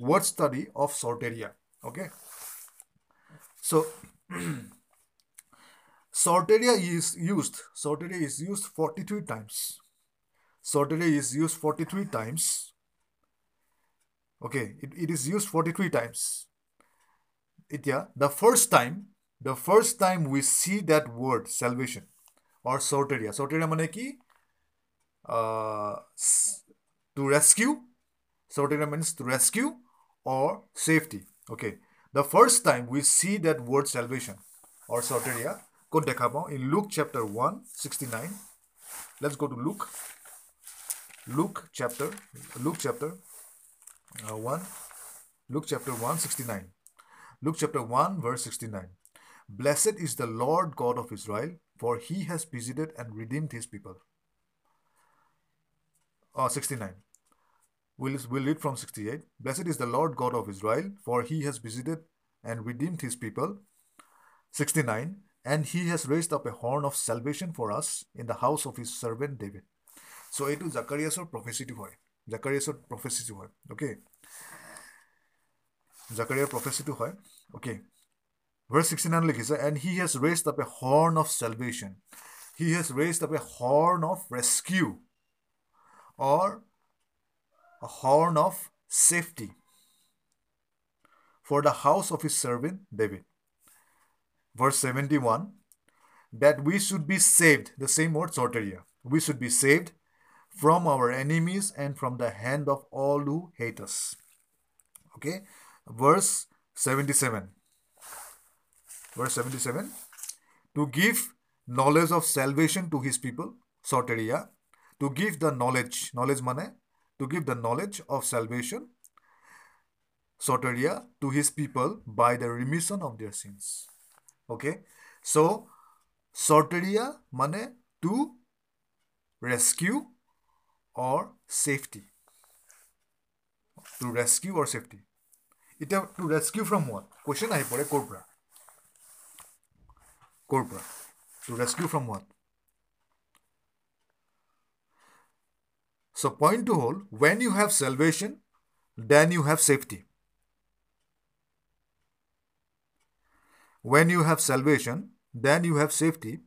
Speaker 1: word study of sorteria okay so [CLEARS THROAT] sorteria is used sorteria is used 43 times sorteria is used 43 times okay it, it is used 43 times it yeah the first time the first time we see that word salvation or soteria soteria মানে কি uh, to rescue. Sotera means to rescue or safety. Okay. The first time we see that word salvation or soteria code dekha in Luke chapter 1, 69. Let's go to Luke. Luke chapter, Luke chapter uh, 1, Luke chapter 1, 69. Luke chapter 1, verse 69. Blessed is the Lord God of Israel, for he has visited and redeemed his people Oh, 69. We'll, we'll read from 68. Blessed is the Lord God of Israel, for he has visited and redeemed his people. 69. And he has raised up a horn of salvation for us in the house of his servant David. So এইটো জাকাৰিয়াছৰ প্ৰফেচিটো হয় জাকাৰিয়াছৰ প্ৰফেচিটো হয় okay জাকাৰিয়াৰ প্ৰফেচিটো হয় okay Verse 69 লিখিছে and he has raised up a horn of salvation. He has raised up a horn of rescue or a horn of safety for the house of his servant David. Verse 71 that we should be saved, the same word soteria. We should be saved from our enemies and from the hand of all who hate us. Okay, verse 77 verse 77 to give knowledge of salvation to his people soteria to give the knowledge knowledge mane to give the knowledge of salvation soteria to his people by the remission of their sins okay so soteria mane to rescue or safety to rescue or safety এটা two rescue from what question আহি পৰে ক'ৰ পৰা ক'ৰ পৰা two rescue from what So point to hold, when you have salvation, then you have safety. When you have salvation, then you have safety.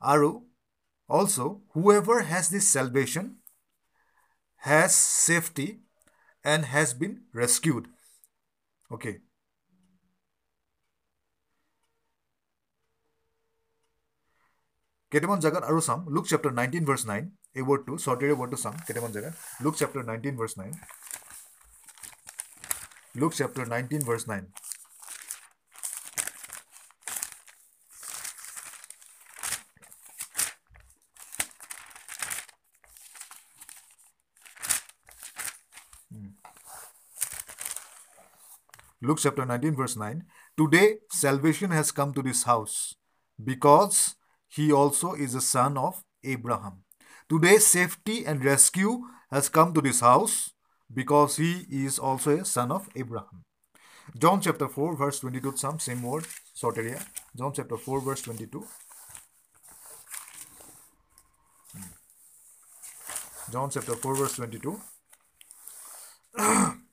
Speaker 1: Aru, also, whoever has this salvation has safety and has been rescued. Okay. কেইটামান জেগাত আৰু চাম Luke chapter nineteen verse nine এই ৱৰ্ডটো চৰ্টেৰে ৱৰ্ডটো চাম কেইটামান জেগাত Luke chapter nineteen verse nine Luke chapter nineteen verse nine Luke chapter 19, verse 9. Today salvation has come to this house because he also is a son of Abraham. Today safety and rescue has come to this house because he is also a son of Abraham. John chapter 4, verse 22, some same word, soteria. John chapter 4, verse 22. Hmm. John chapter 4, verse 22. [CLEARS THROAT]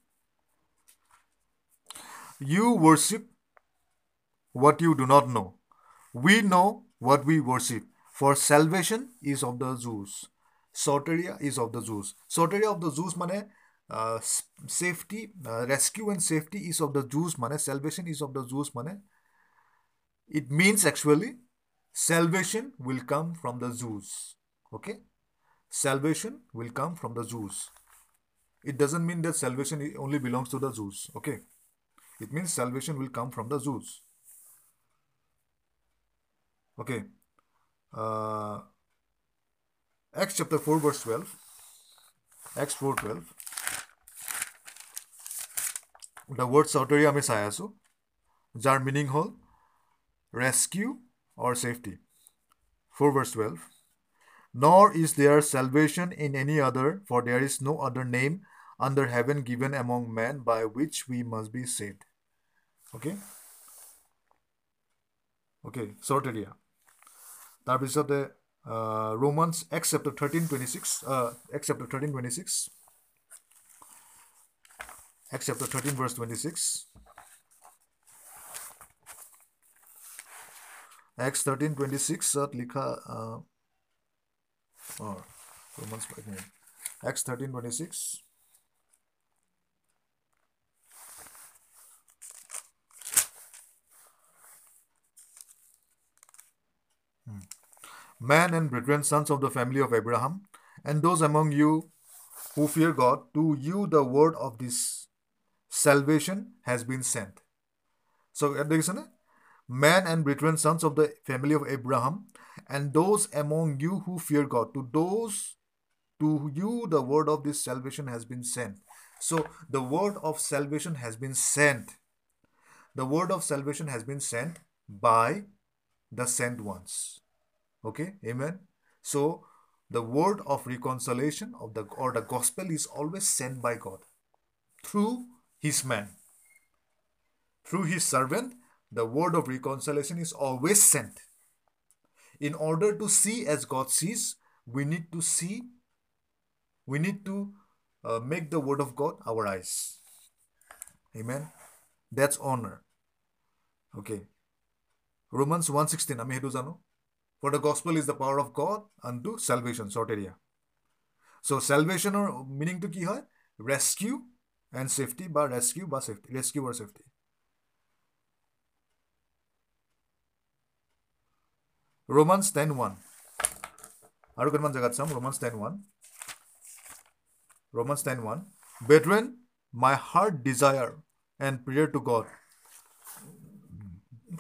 Speaker 1: You worship what you do not know. We know what we worship, for salvation is of the Jews. Soteria is of the Jews. Soteria of the Jews mane uh, safety, uh, rescue and safety is of the Jews mane salvation is of the Jews mane. It means actually salvation will come from the Jews. Okay, salvation will come from the Jews. It doesn't mean that salvation only belongs to the Jews. Okay. It means salvation will come from the Jews Okay. Uh, Acts chapter 4, verse 12. Acts 4 12. The word soteria আমি চাই আছো যাৰ meaning হ'ল rescue or safety. 4 verse 12. Nor is there salvation in any other, for there is no other name under heaven given among men by which we must be saved. Okay? Okay, sorted yeah. তাৰপিছতে romance x chapter thirteen twenty six Acts chapter thirteen twenty six Acts chapter thirteen verse twenty six Acts thirteen twenty ছিক্সত লিখা অঁ romance এক minute x thirteen twenty six men and brethren, sons of the family of Abraham, and those among you who fear God, to you the word of this salvation has been sent. So, men and brethren, sons of the family of Abraham, and those among you who fear God, to those to you the word of this salvation has been sent. So, the word of salvation has been sent. The word of salvation has been sent by the sent ones. Okay, amen. So the word of reconciliation of the or the gospel is always sent by God through his man. Through his servant, the word of reconciliation is always sent. In order to see as God sees, we need to see, we need to uh, make the word of God our eyes. Amen. That's honor. Okay. Romans 1:16 আমি সেইটো জানো For the gospel is the power of God unto salvation, short area. So salvation or meaning to কি হয় rescue and safety বা rescue বা safety rescue or safety. Romans 10:1 আৰু কেইটামান জেগাত চাম Romans 10:1 Romans 10:1 Brethren, my heart desire and prayer to God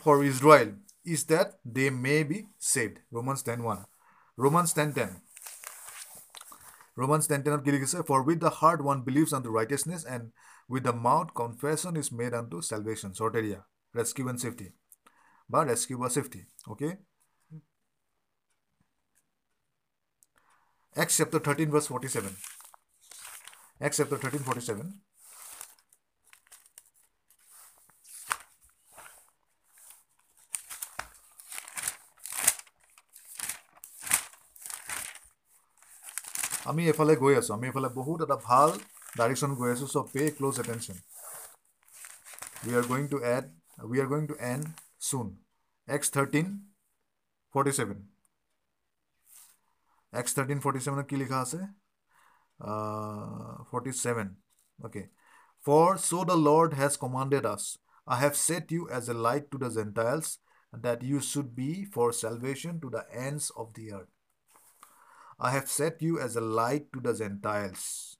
Speaker 1: for Israel is that they may be saved. Romans 10 1. Romans 10 10. Romans 10 10 of Gilead For with the heart one believes unto righteousness, and with the mouth confession is made unto salvation. Soteria, rescue and safety. But rescue or safety. Okay. Acts chapter 13, verse 47. Acts chapter 13, 47. আমি এইফালে গৈ আছোঁ আমি এইফালে বহুত এটা ভাল direction গৈ আছোঁ so' pay' close attention we are going to add we are going to and soon Acts thirteen forty seven Acts thirteen forty ছেভেনত কি লিখা আছে forty seven okay for so' the Lord has commanded us I have set you as a light to the Gentiles that you should be for salvation to the ends of the earth. I have set you as a light to the Gentiles,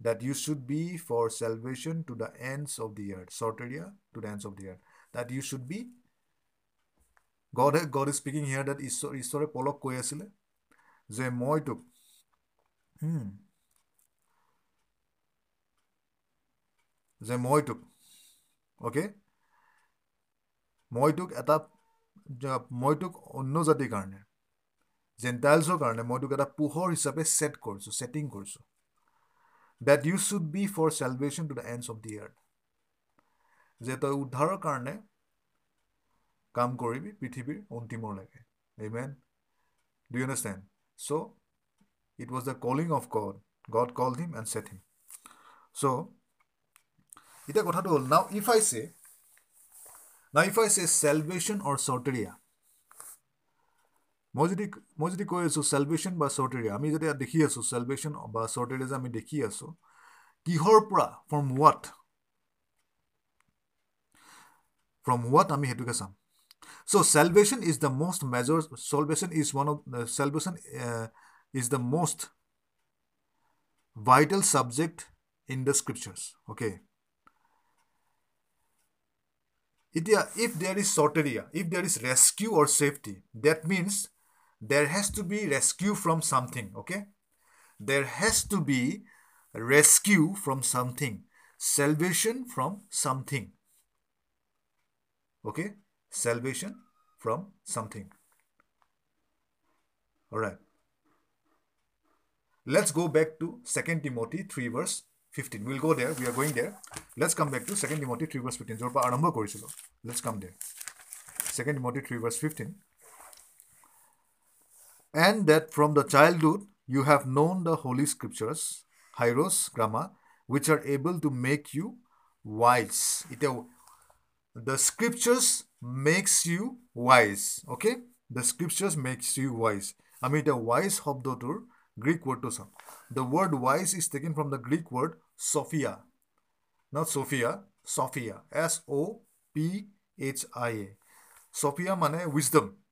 Speaker 1: that you should be for salvation to the ends of the earth. Sorteria to the ends of the earth. That you should be. God, God is speaking here that ঈশ্বৰ ঈশ্বৰে পলক কৈ আছিলে যে মই তোক যে মই তোক অ'কে মই তোক এটা মই তোক অন্য জাতিৰ কাৰণে জেণ্টাইলছৰ কাৰণে মই তোক এটা পোহৰ হিচাপে ছেট কৰিছোঁ ছেটিং কৰিছোঁ। That you should be for celebration to the ends of the earth যে তই উদ্ধাৰৰ কাৰণে কাম কৰিবি পৃথিৱীৰ অন্তিমলৈকে। Men do understand so' it was the calling of God God call him and set him so' এতিয়া কথাটো হ'ল now if I say Now, if I say salvation or soteria, মই যদি মই যদি কৈ আছোঁ চেলভেশ্যন বা চৰ্টেৰিয়া আমি যেতিয়া দেখি আছোঁ চেলভেশ্যন বা চৰ্টেৰিয়া যে আমি দেখি আছোঁ কিহৰ পৰা ফ্ৰম হোৱাট ফ্ৰম হোৱাট আমি সেইটোকে চাম so' salvation is the most major salvation is one of salvation is the মষ্ট vital subject in the scriptures okay Itia, if there is sorteria, if there is rescue or safety, that means there has to be rescue from something okay? There has to be rescue from something. Salvation from something. Okay? Salvation from something. All right let's go back to 2 timothy 3 verse 15 we'll go there. We are going there. Let's come back to 2 timothy 3 verse 15 let's come there. 2 timothy 3 verse 15 and that from the childhood you have known the holy scriptures, Hieros, Gramma, which are able to make you wise. It, the scriptures makes you wise. Okay? The scriptures makes you wise. I mean, the wise শব্দটোৰ Greek word to some. The word wise is taken from the Greek word Sophia. Not Sophia. Sophia. S O P H I A. Sophia H wisdom.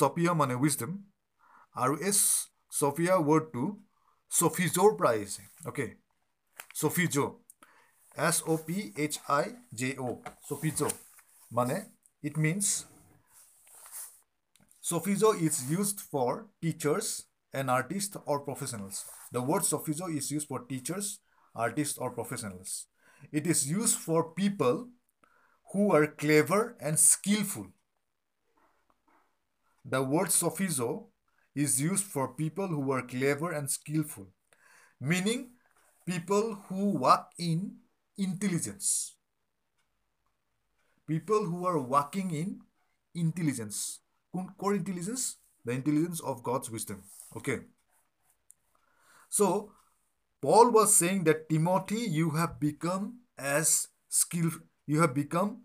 Speaker 1: Sophia মানে wisdom. আৰু এই Sophia wordটো Sophizoৰ পৰা আহিছে okay Sophizo. S O P H I J O. Sophizo. মানে it means Sophizo is used for teachers and artists or professionals. The word sophizo is used for teachers, artists, or professionals. It is used for people who are clever and skillful. The word sophizo is used for people who are clever and skillful, meaning people who work in intelligence. People who are working in intelligence. Core intelligence? The intelligence of God's wisdom. Okay. So, Paul was saying that Timothy, you have become as skillful, you have become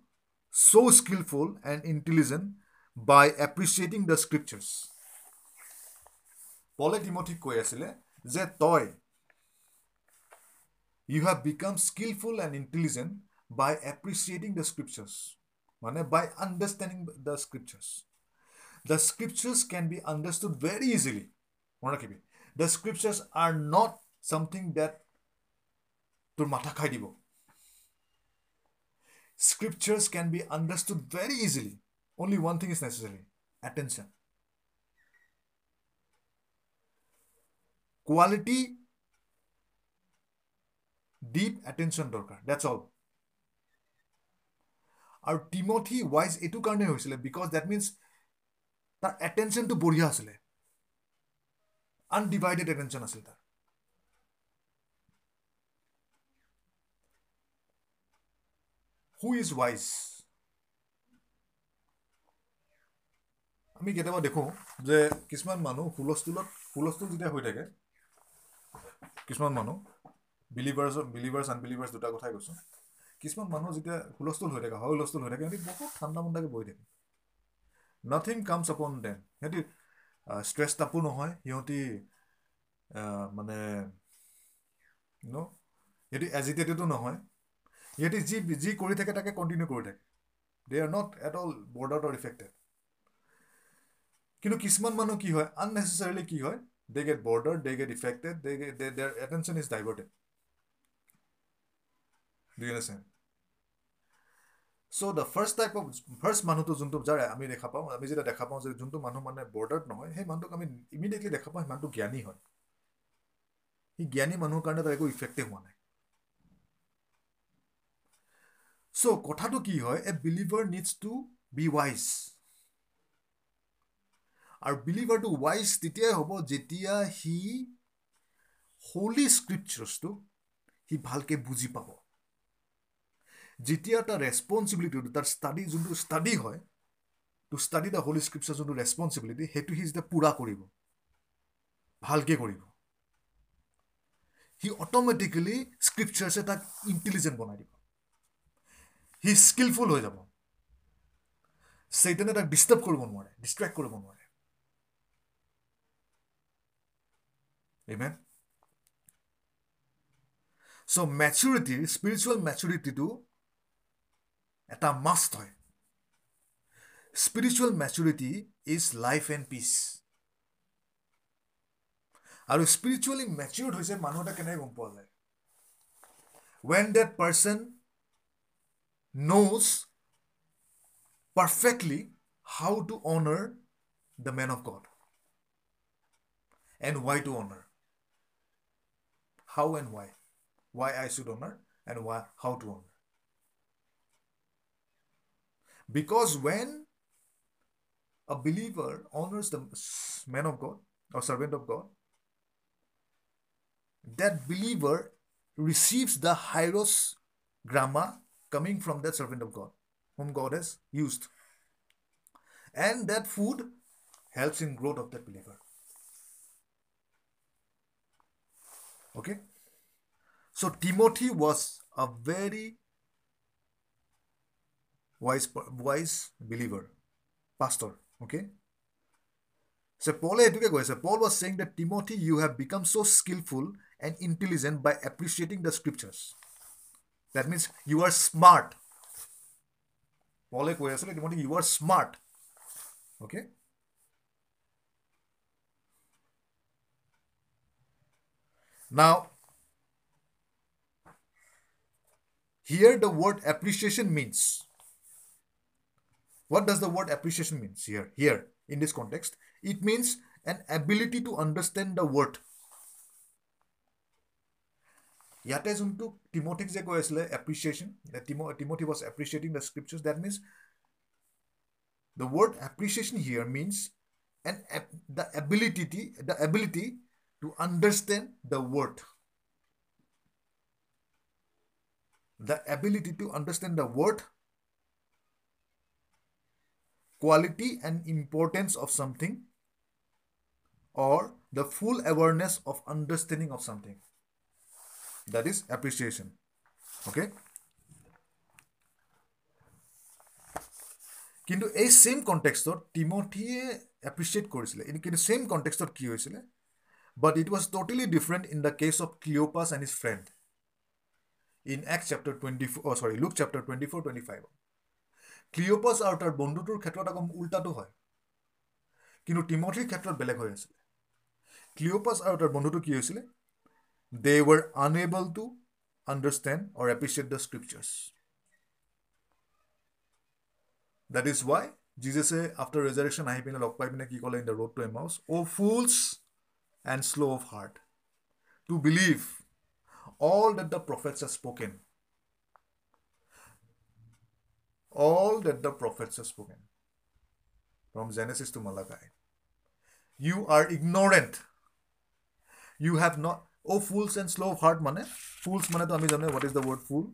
Speaker 1: so skillful and intelligent by appreciating the scriptures পলে ডিমঠিক কৈ আছিলে যে তই you have become skillful and intelligent by appreciating the scriptures মানে by understanding the scriptures the scriptures can be understood very easily মনত ৰাখিবি। The scriptures are not something that তোৰ মাথা খাই দিব। Scriptures can be understood very easily only one thing is necessary attention quality deep attention দৰকাৰ that's all আৰু Timothy wise এইটো কাৰণে হৈছিলে বিকজ ডেট মিনছ তাৰ এটেনশ্যনটো বঢ়িয়া আছিলে আনডিভাইডেড এটেনশ্যন আছিল তাৰ হু ইজ ৱাইজ আমি কেতিয়াবা দেখোঁ যে কিছুমান মানুহ হুলস্থুলত হুলস্থুল যেতিয়া হৈ থাকে কিছুমান মানুহ বিলিভাৰ্ছ বিলিভাৰ্ছ আনবিলিভাৰ্ছ দুটা কথাই কৈছোঁ। কিছুমান মানুহ যেতিয়া হুলস্থুল হৈ থাকে হয় হুলস্থুল হৈ থাকে সিহঁতি বহুত ঠাণ্ডা মুণ্ডাকৈ বহি থাকে। নাথিং কামছ আপন দেম সিহঁতি ষ্ট্ৰেছ টাপো নহয় সিহঁতি মানে ন সিহঁতি এজিটেটেডো নহয়। সিহঁতি যি যি কৰি থাকে তাকে কণ্টিনিউ কৰি থাকে। They are not at all bothered or affected কিন্তু কিছুমান মানুহ কি হয় আননেচেচাৰিলি কি হয় they get bothered they get affected they get attention is diverted so' the first type of first মানুহটো যোনটো যাৰ আমি দেখা পাওঁ আমি যেতিয়া দেখা পাওঁ যে যোনটো মানুহ মানে বৰ্ডাৰত নহয় সেই মানুহটোক আমি ইমিডিয়েটলি দেখা পাওঁ সেই মানুহটো জ্ঞানী হয়। সি জ্ঞানী মানুহৰ কাৰণে তাৰ একো ইফেক্টে হোৱা নাই। চ' কথাটো কি হয় a believer needs to be wise আৰু বিলিভাৰটো ৱাইজ তেতিয়াই হ'ব যেতিয়া সি হোলি স্ক্ৰিপচাৰ্ছটো সি ভালকৈ বুজি পাব। যেতিয়া তাৰ ৰেচপনচিবিলিটি তাৰ ষ্টাডি যোনটো ষ্টাডি হয় to study the holy scripture যোনটো ৰেচপনচিবিলিটি সেইটো সি যেতিয়া পূৰা কৰিব ভালকৈ কৰিব সি অট'মেটিকেলি স্ক্ৰিপচাৰ্ছে তাক ইণ্টেলিজেণ্ট বনাই দিব। সি স্কিলফুল হৈ যাব। চেইটানে তাক ডিষ্টাৰ্ব কৰিব নোৱাৰে ডিষ্ট্ৰেক্ট কৰিব নোৱাৰে। Amen. চ' মেচুৰিটিৰ স্পিৰিচুৱেল মেচুৰিটিটো এটা মাষ্ট হয় spiritual maturity is life and peace আৰু স্পিৰিচুৱেলি মেচিউৰ্ড হৈছে মানুহ এটা কেনেকৈ গম পোৱা যায় when that person knows perfectly how to honour the men of God and why to honour how and why. Why I should honor and why how to honor. Because when a believer honors the man of God or servant of God, that believer receives the Hieros gramma coming from that servant of God whom God has used. And that food helps in growth of that believer. Okay? So Timothy was a very wise, wise believer, pastor. Okay? So Paul Paul was saying that Timothy, you have become so skillful and intelligent by appreciating the scriptures. That means you are smart. Paul Timothy, you are smart. Okay? Now, here the word appreciation means. What does the word appreciation means here? Here, in this context, it means an ability to understand the word. ইয়াতে যোনটো টিমথিক যে কৈ আছিলে appreciation Timothy was এপ্ৰিচিয়েটিং the scriptures that means the word appreciation here means and the ability the ability to understand the word. The ability to understand the word, quality and importance of something, or the full awareness of understanding of something. That is appreciation. Okay? কিন্তু এই same কণ্টেক্সটত টিমথিয়ে appreciate কৰিছিলে কিন্তু same কণ্টেক্সটত কি হৈছিলে But it was totally different in the case of Cleopas and his friend. In Acts chapter 24, oh sorry, Luke chapter 24, 25. ক্লিঅ'পাছ আৰু তাৰ বন্ধুটোৰ ক্ষেত্ৰত আকৌ উল্টাটো হয়। কিন্তু টিমথিৰ ক্ষেত্ৰত বেলেগ হৈ আছিলে। ক্লিঅ'পাছ আৰু তাৰ বন্ধুটো কি হৈছিলে? They were unable to understand or appreciate the scriptures that is why Jesus after resurrection আহি পিনে লগ পাই পিনে কি ক'লে in the road to Emmaus O' fools and slow of heart to believe all that the prophets have spoken. All that the prophets have spoken from Genesis to Malachi. You are ignorant. You have not. Oh, fools and slow of heart, mane. Fools, mane to ami jane. What is the word fool?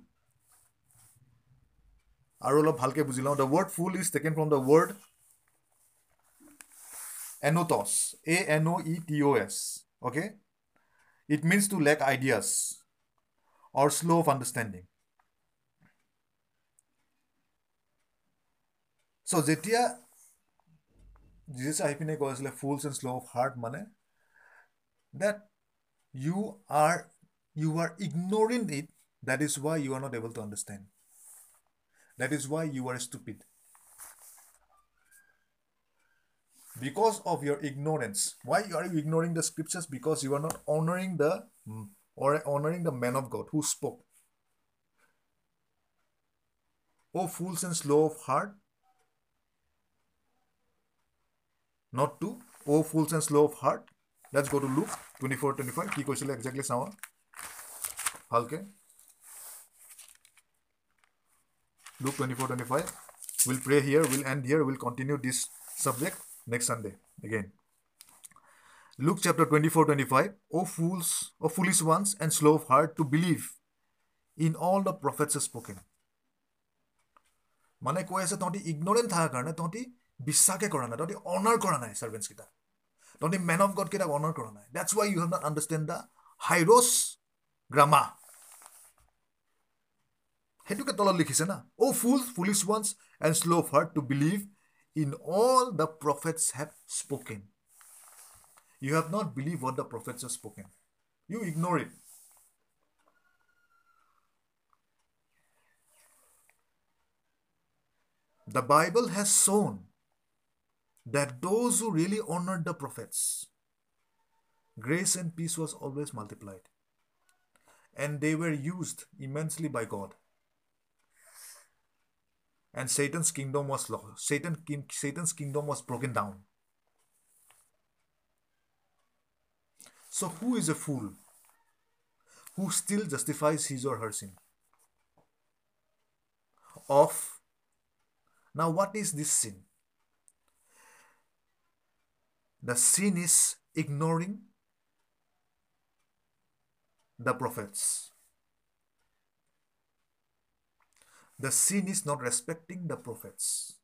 Speaker 1: আৰু অলপ ভালকৈ বুজি লওঁ the word fool is taken from the word anoetos. A n o e t o s. Okay? It means to lack ideas or slow of understanding. So jetia jesus ahipine koisle fools and slow of heart mane that you are you are ignoring it that is why you are not able to understand. That is why you are stupid. because of your ignorance why are you ignoring the scriptures because you are not honoring the or honoring the man of god who spoke oh fools and slow of heart not to oh fools and slow of heart let's go to luke 24 25 কি কৈছিলে exactly চাওঁ ভালকে luke 24 25 we'll pray here we'll end here we'll continue this subject Next Sunday again. Luke chapter 24 25. O fools, O foolish ones, and slow of heart to believe in all the prophets spoken. মানে কৈ আছে তহঁতি ইগনৰেণ্ট থকাৰ কাৰণে তহঁতি বিশ্বাসে কৰা নাই তহঁতি অনাৰ কৰা নাই ছাৰ্ভেণ্টছ কেইটা তহঁতি মেন অফ গড কেইটাক অনাৰ কৰা নাই that's why you have not understand the হাইৰছ grammar সেইটোকে তলত লিখিছে না O' fool foolish ones and slow' of heart to believe in all the prophets have spoken. You have not believed what the prophets have spoken. You ignore it. The Bible has shown that those who really honored the prophets, grace and peace was always multiplied. And they were used immensely by God and Satan's kingdom was lost. Satan, Satan's kingdom was broken down. So, who is a fool who still justifies his or her sin? Of now, what is this sin? The sin is ignoring the prophets. The sin is not respecting the prophets.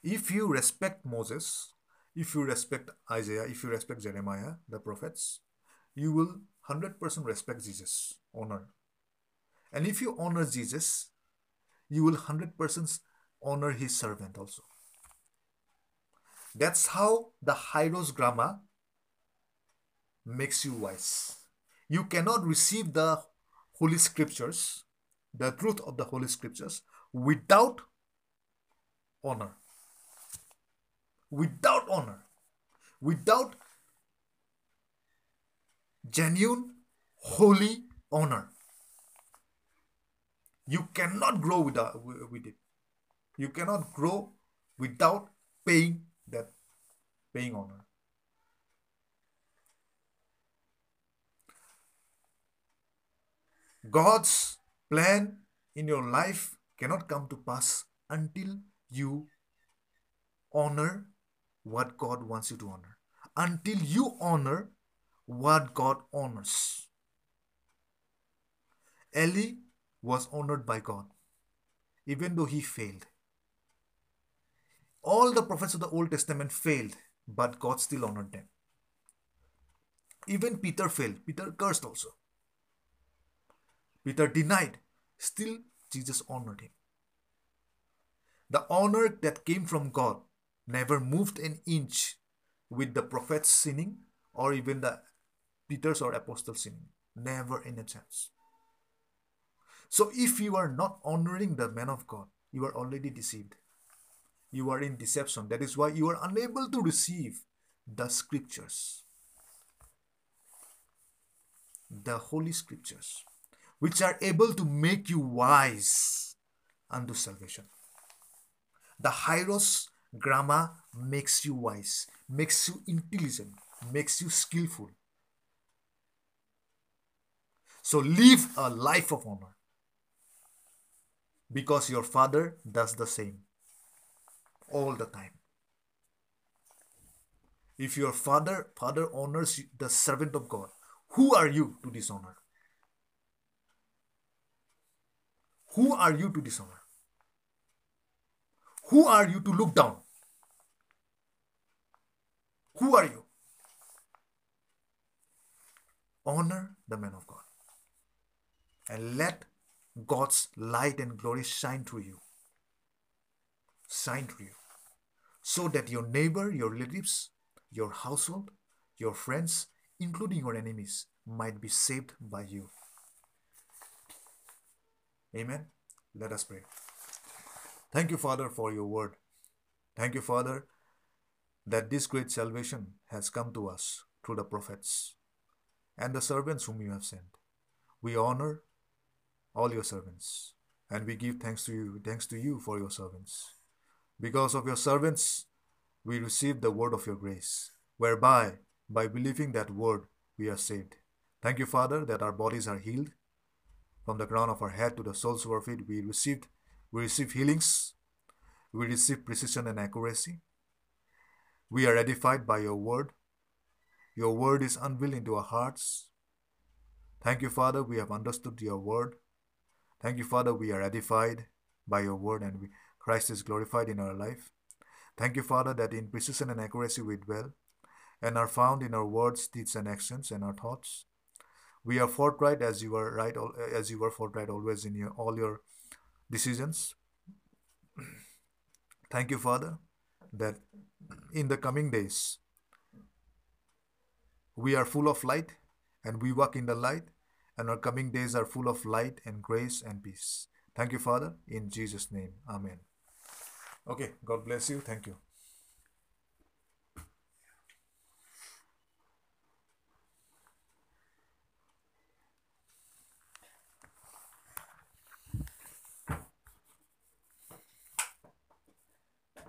Speaker 1: If you respect Moses, if you respect Isaiah, if you respect Jeremiah, the prophets, you will 100% respect Jesus, honor. And if you honor Jesus, you will 100% honor his servant also. That's how the Hieros gramma makes you wise. You cannot receive the Holy Scriptures the truth of the Holy Scriptures without honor. Without honor. Without genuine, holy honor. You cannot grow without, uh, with it. You cannot grow without paying that, paying honor. God's plan in your life cannot come to pass until you honor what God wants you to honor. Until you honor what God honors. Eli was honored by God, even though he failed. All the prophets of the Old Testament failed, but God still honored them. Even Peter failed. Peter cursed also. Peter denied. Still, Jesus honored him. The honor that came from God never moved an inch with the prophets sinning or even the Peter's or apostles sinning. Never in a chance. So, if you are not honoring the man of God, you are already deceived. You are in deception. That is why you are unable to receive the scriptures, the holy scriptures which are able to make you wise unto salvation. The Hieros gramma makes you wise, makes you intelligent, makes you skillful. So live a life of honor because your father does the same all the time. If your father father honors the servant of God, who are you to dishonor? Who are you to dishonor? Who are you to look down? Who are you? honor the man of God. And let God's light and glory shine through you. Shine through you. So that your neighbor, your relatives, your household, your friends, including your enemies, might be saved by you. Amen. Let us pray. Thank you, Father, for your word. Thank you, Father, that this great salvation has come to us through the prophets and the servants whom you have sent. We honor all your servants and we give thanks to you, thanks to you for your servants. Because of your servants, we receive the word of your grace, whereby, by believing that word, we are saved. Thank you, Father, that our bodies are healed. From the crown of our head to the soles of our feet, we received we receive healings. We receive precision and accuracy. We are edified by your word. Your word is unveiled into our hearts. Thank you, Father, we have understood your word. Thank you, Father, we are edified by your word and we, Christ is glorified in our life. Thank you, Father, that in precision and accuracy we dwell and are found in our words, deeds, and actions and our thoughts. We are forthright as you are right as you were forthright always in your all your decisions. [CLEARS THROAT] Thank you, Father, that in the coming days we are full of light and we walk in the light, and our coming days are full of light and grace and peace. Thank you, Father, in Jesus' name. Amen. Okay, God bless you. Thank you.